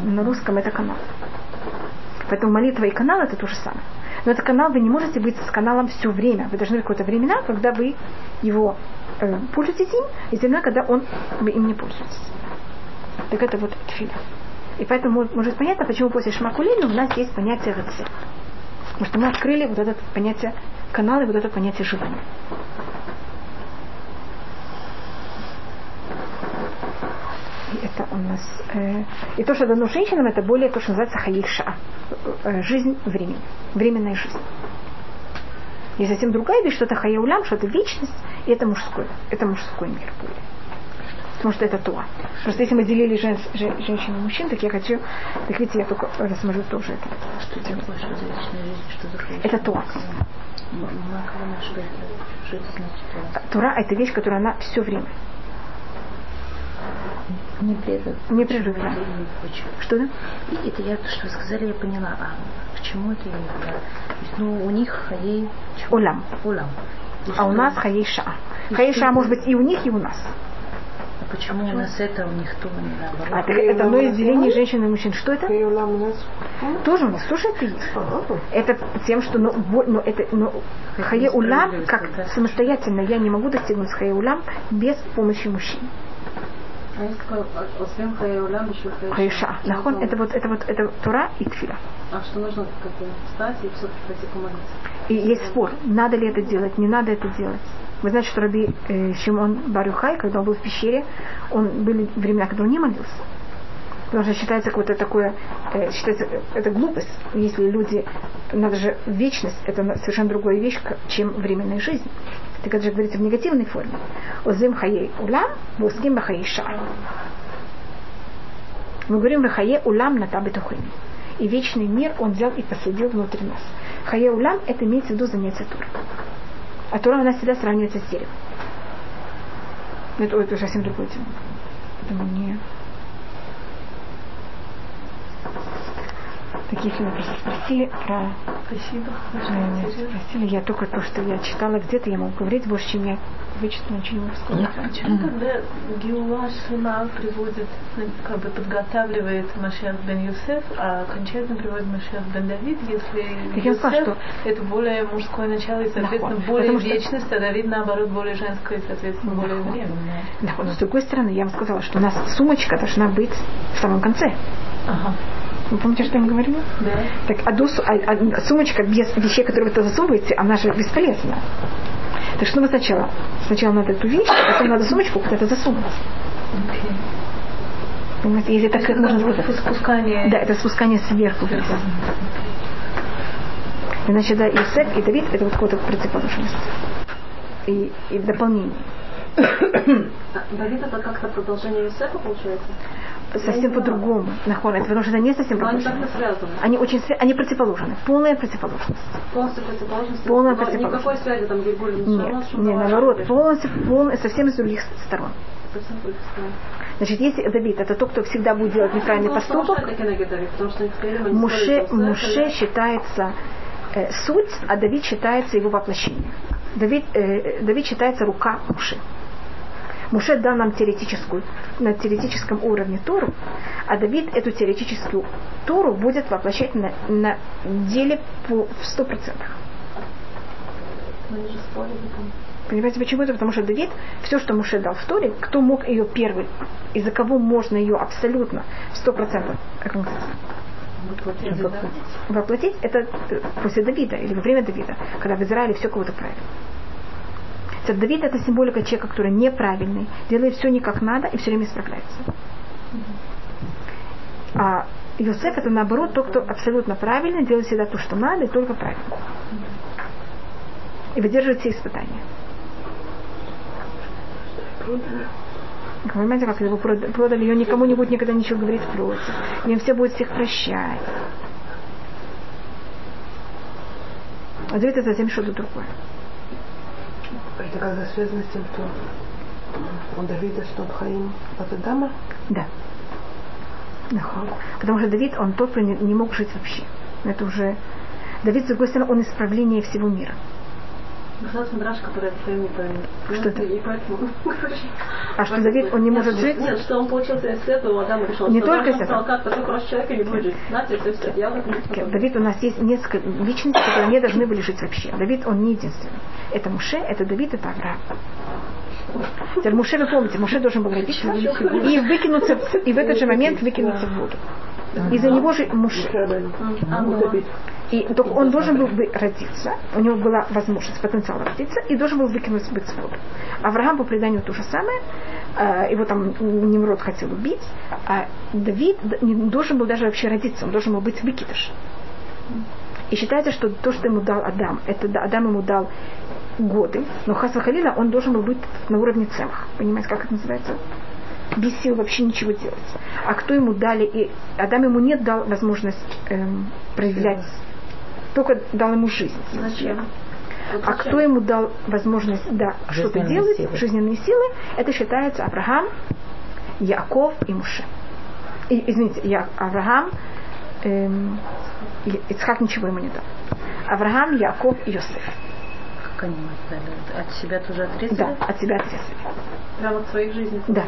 На русском это канал. Поэтому молитва и канал – это то же самое. Но это канал, вы не можете быть с каналом все время. Вы должны какое-то времена, когда вы его э, пользуетесь им, и времена, когда он, вы им не пользуетесь. Так это вот тфиля. И поэтому может- понятно, почему после Шмакулина у нас есть понятие РЦ. Потому что мы открыли вот это понятие канала и вот это понятие желания. И это у нас... Э, и то, что дано женщинам, это более то, что называется хаиша. Э, жизнь времени. Временная жизнь. И затем другая вещь, что это хаяулям, что это вечность, и это мужской. Это мужской мир более. Потому что это то. Просто если мы делили жен, жен, женщин и мужчин, так я хочу, так видите, я только рассмотрю тоже это. Что хаяулям? Это то. Это значит? Тура это вещь, которая она все время. Непрерывно. Непрерывно. Что да? Это я, что вы сказали, я поняла. А к чему это? То есть, ну, у них хаей... Улам. Улам. А у нас хаей ша. Хаей ша может быть и у них, и у нас. А почему у нас это, у них то, не А наоборот? это, это одно из делений женщин и мужчин. Что это? Хейулам у нас Тоже у нас тоже это есть. Это тем, что но, бо- но это но хае улам как самостоятельно я не могу достигнуть хае улам без помощи мужчин. А Хаyaулям, еще Хаиша. Нахон это вот это вот это Тура и Тфила. А что нужно как бы встать и все-таки пойти помолиться? И есть спор, надо ли это делать, не надо это делать. Вы знаете, что Раби э, Шимон Барюхай, когда он был в пещере, он были времена, когда он не молился. Потому что считается какое-то такое, э, считается, э, это глупость. Если люди, надо же, вечность, это совершенно другая вещь, чем временная жизнь. Так это же говорится в негативной форме. Озим хаей улам, воским бахаей ша. Мы говорим бахае улам на табетухими. И вечный мир он взял и посадил внутри нас. Хае улам это имеется в виду занятие Тура. А Тура она всегда сравнивается с деревом. Это, это совсем другое тема. Поэтому не... Так если вы просто спросили про... Спасибо. э, Спросили, я только то, что я читала где-то, я могу говорить больше, чем я вычитала, ничего не могу сказать. А Почему тогда Геула Шима приводит, ну, как бы подготавливает Машиах бен Юсеф, а окончательно приводит Машиах бен Давид, если Так я сказала, Юсеф это более мужское начало и, соответственно, Нахуй. более что- вечность, а Давид, наоборот, более женское и, соответственно, более временное. Да, но с другой стороны, я вам сказала, что у нас сумочка должна быть в самом конце. Ага. Вы помните, что я вам говорила? Да. Так одну су- а- а сумочка без вещей, которые вы засовываете, она же бесполезна. Так что мы сначала? Сначала надо эту вещь, а потом надо сумочку куда-то засунуть. Окей. Понимаете, если так Это можно сказать. спускание. Да, это спускание сверху вниз. Иначе, да, Иосиф и Давид это вот какая-то противоположность. И, и дополнение. А Давид это как-то продолжение Юсефа получается? Совсем по-другому находится, потому что это не совсем Но они очень они противоположны. Полная противоположность. Полностью противоположность. Полная но противоположность. Никакой связи там Гильгуль не Нет, не, наоборот, полностью, полностью, совсем из других сторон. Совсем других сторон. Значит, если Давид это тот, кто всегда будет делать неправильный поступок, Муше, Муше считается э, суть, а Давид считается его воплощение. Давид, э, Давид считается рука Муше. Муше дал нам теоретическую, на теоретическом уровне Тору, а Давид эту теоретическую Тору будет воплощать на, на деле по, в сто там. Понимаете, почему это? Потому что Давид, все, что Муше дал в Торе, кто мог ее первый, из-за кого можно ее абсолютно сто процентов да? воплотить, это э, после Давида или во время Давида, когда в Израиле все кого-то правильно. Кстати, Давид это символика человека, который неправильный, делает все не как надо и все время исправляется. А Йосеф это наоборот тот, кто абсолютно правильный, делает всегда то, что надо, и только правильно. И выдерживает все испытания. Понимаете, как его прода- продали, ее никому не будет никогда ничего говорить против. Им все будет всех прощать. А Давид это совсем что-то другое. Это когда связано с тем, что у Давида что Хаим от Адама? Да. Потому что Давид, он тот, кто не, не мог жить вообще. Это уже... Давид, с другой стороны, он исправление всего мира. Государственный Мидраш, который это не правильно. Что это? И поэтому... (laughs) А что Давид, он не может жить? Нет, что он получился из у Адама решил, Не только Адам из этого. как такой хороший человек и не будет жить. Знаете, все, все. Я вот не способна. Давид, у нас есть несколько личностей, которые не должны были жить вообще. Давид, он не единственный. Это Муше, это Давид, это Авраам. Теперь Муше, вы помните, Муше должен был родиться и выкинуться, в- и в этот же момент выкинуться в воду. Из-за него же Муше. И только он должен был бы родиться, у него была возможность, потенциал родиться, и должен был выкинуть быть в воду. Авраам по преданию то же самое, а, его там Немрод хотел убить, а Давид не должен был даже вообще родиться, он должен был быть выкидыш. И считается, что то, что ему дал Адам, это Адам ему дал годы, но Хасва Халила он должен был быть на уровне цемах. Понимаете, как это называется? Без сил вообще ничего делать. А кто ему дали, и Адам ему нет дал возможность эм, проявлять, только дал ему жизнь. Зачем? А кто ему дал возможность да, что-то Жизненные делать, силы. жизненные силы, это считается Авраам, Яков и Муше. И, извините, я, Авраам, эм, Ицхак ничего ему не дал. Авраам, Яков и Йосеф. Как они дали? От себя тоже отрезали? Да, от себя отрезали. Прямо от своих жизней. Да.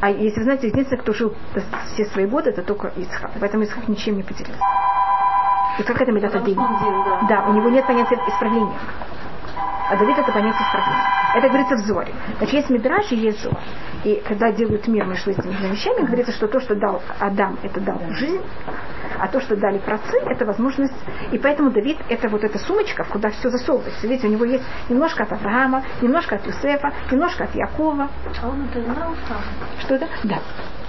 А если вы знаете, единственный, кто жил все свои годы, это только Ицхак. Поэтому Ицхак ничем не поделился. Это что он один, да. Да, у него нет понятия исправления. А Давид это понятие исправления. Это говорится в Зоре. Значит, есть Мидраш и есть Зор. И когда делают мир между этими двумя вещами, говорится, что то, что дал Адам, это дал жизнь, а то, что дали працы, это возможность. И поэтому Давид это вот эта сумочка, в куда все засовывается. Видите, у него есть немножко от Авраама, немножко от Юсефа, немножко от Якова. А он это знал сам. Что это? Да.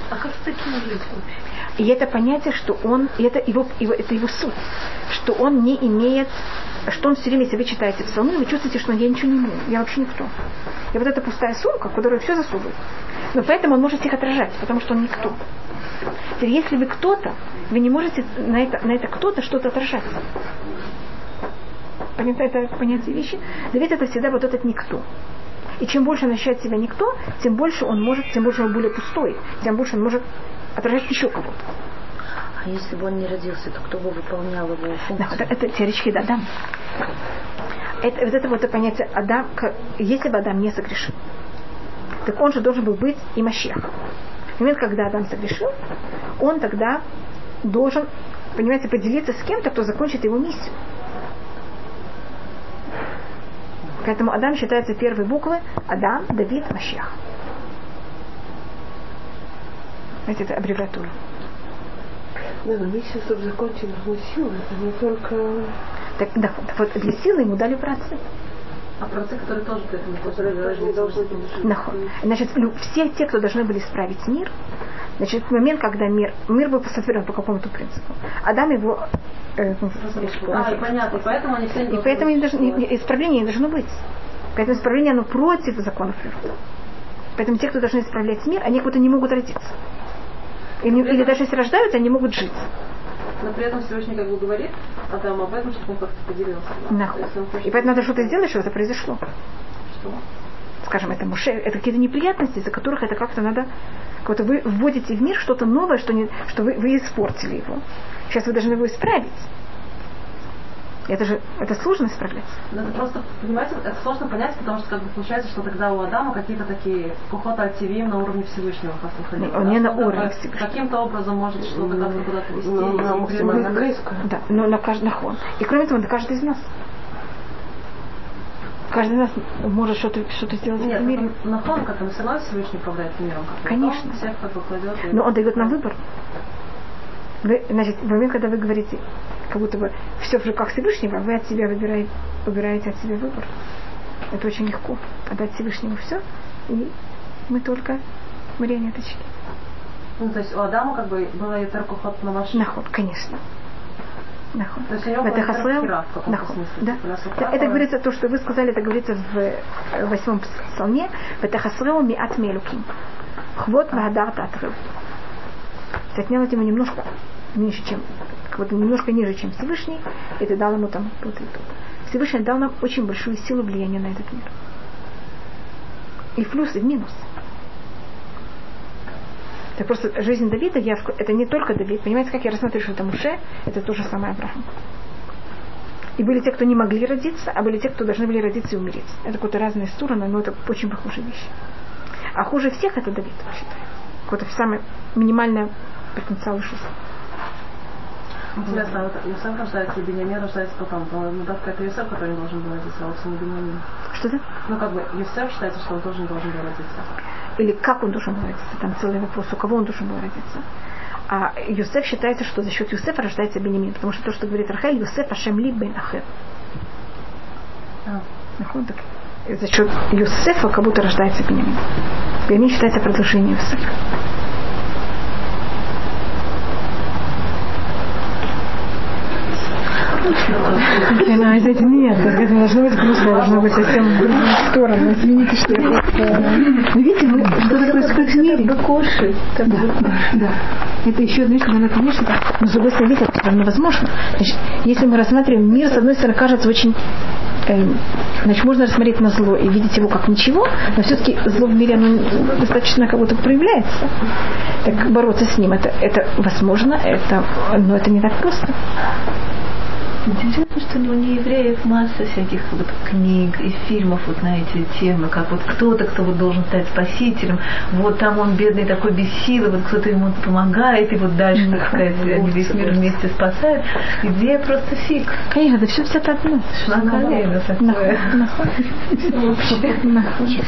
А как с таким жить вообще? И это понятие, что он, это его, его, это его суть, что он не имеет, что он все время, если вы читаете псалмы, вы чувствуете, что я ничего не имею, я вообще никто. И вот эта пустая сумка, в которую все засовывает. Но поэтому он может их отражать, потому что он никто. Теперь, если вы кто-то, вы не можете на это, на это кто-то что-то отражать. Понятно это понятие вещи? Давид это всегда вот этот никто. И чем больше он ощущает себя никто, тем больше он может, тем больше он более пустой, тем больше он может отражать еще кого-то. А если бы он не родился, то кто бы выполнял его Да, функцию? это, это теоретически да, Адам. Это, вот это вот это понятие Адам, как- если бы Адам не согрешил, так он же должен был быть и Машех. В момент, когда Адам согрешил, он тогда должен, понимаете, поделиться с кем-то, кто закончит его миссию. Поэтому Адам считается первой буквы Адам, Давид, Машех. Знаете, это аббревиатура. Да, но миссия, чтобы закончить нужны силы. Это не только... Так, да, вот для силы ему дали працы. А працы, которые тоже к этому Которые должны. Нахуй. Значит, все те, кто должны были исправить мир, значит, в момент, когда мир, мир был сотворен по какому-то принципу, Адам его э, ну, А, и понятно, и поэтому они все не и должны поэтому не должны- исправление не должно быть. Поэтому исправление оно против законов природы. Поэтому те, кто должны исправлять мир, они как будто не могут родиться. Или, или даже если рождаются, они могут жить. Но при этом Всевышний как бы говорит Адаму об этом, чтобы он как-то поделился. да. Хочет- И поэтому надо что-то сделать, чтобы это произошло. Что? скажем, это муше, это какие-то неприятности, из-за которых это как-то надо, как-то вы вводите в мир что-то новое, что, не, что вы, вы испортили его. Сейчас вы должны его исправить. Это же, это сложно исправлять. Ну, это просто, понимаете, это сложно понять, потому что как бы получается, что тогда у Адама какие-то такие кухота альтивим на уровне Всевышнего как выходили. Он не на уровне Всевышнего. Каким-то образом может что-то как-то куда-то вести. Ну, и она максимально близко. Да, но на каждый нахон. И кроме того, на каждый из нас. Каждый из нас может что-то что сделать в Нет, этом мире. на фон, как он все равно Всевышний управляет миром. как бы. Конечно. Он всех как бы кладет. Но он дает нам выбор. Вы, значит, в момент, когда вы говорите, как будто бы все в руках Всевышнего, вы от себя выбираете, выбираете от себя выбор. Это очень легко. Отдать Всевышнему все, и мы только марионеточки. Ну, то есть у Адама как бы была ютер кухот на машине. Наход, конечно. Наход. То есть у него каком-то Наход. Да. Типа, Да, Это говорится, то, что вы сказали, это говорится в э, восьмом псалме. Ветахасрео миат мелуким. Хвот вагадарта отрыв. Ты отнял от него немножко меньше, чем, будто немножко ниже, чем Всевышний, и ты дал ему там тут и тут. Всевышний дал нам очень большую силу влияния на этот мир. И в плюс, и в минус. Это просто жизнь Давида, я, это не только Давид. Понимаете, как я рассматриваю, что это Муше, это то же самое Авраам. И были те, кто не могли родиться, а были те, кто должны были родиться и умереть. Это какие-то разные стороны, но это очень похожие вещи. А хуже всех это Давид, я считаю. Какой-то самый минимальный потенциал жизни. Интересно, а вот Юсеф рождается, и Беньямин рождается потом. По-моему, да, это Юсеф, который должен был родиться, а вовсе не Беньямин. Что это? Ну, как бы, Юсеф считается, что он тоже не должен был родиться. Или как он должен был родиться? Там целый вопрос, у кого он должен был родиться. А Юсеф считается, что за счет Юсефа рождается Бенемин, потому что то, что говорит Рахель, Юсеф Ашем Ли Бен Ахер. А. За счет Юсефа как будто рождается Бенемин. Перемин считается продолжением Песаха. Она из этих нет, это должно быть грустно, должно быть совсем в другую сторону. Извините, что я просто... Вы видите, вы, что такое происходит в мире? Коши. Да, да, да. Это еще надо понять, что это, но с другой стороны, видите, это невозможно. Значит, если мы рассматриваем мир, с одной стороны, кажется очень э, значит, можно рассмотреть на зло и видеть его как ничего, но все-таки зло в мире оно достаточно как будто проявляется. Так бороться с ним, это, это возможно, это, но это не так просто. Интересно, что у неевреев масса всяких вот книг и фильмов вот на эти темы, как вот кто-то, кто вот должен стать спасителем, вот там он бедный такой без силы, вот кто-то ему помогает, и вот дальше, так сказать, они весь мир вместе спасают. Идея просто фиг. Конечно, это все взято одно. Шмакалейно такое. Нахуй. Нахуй.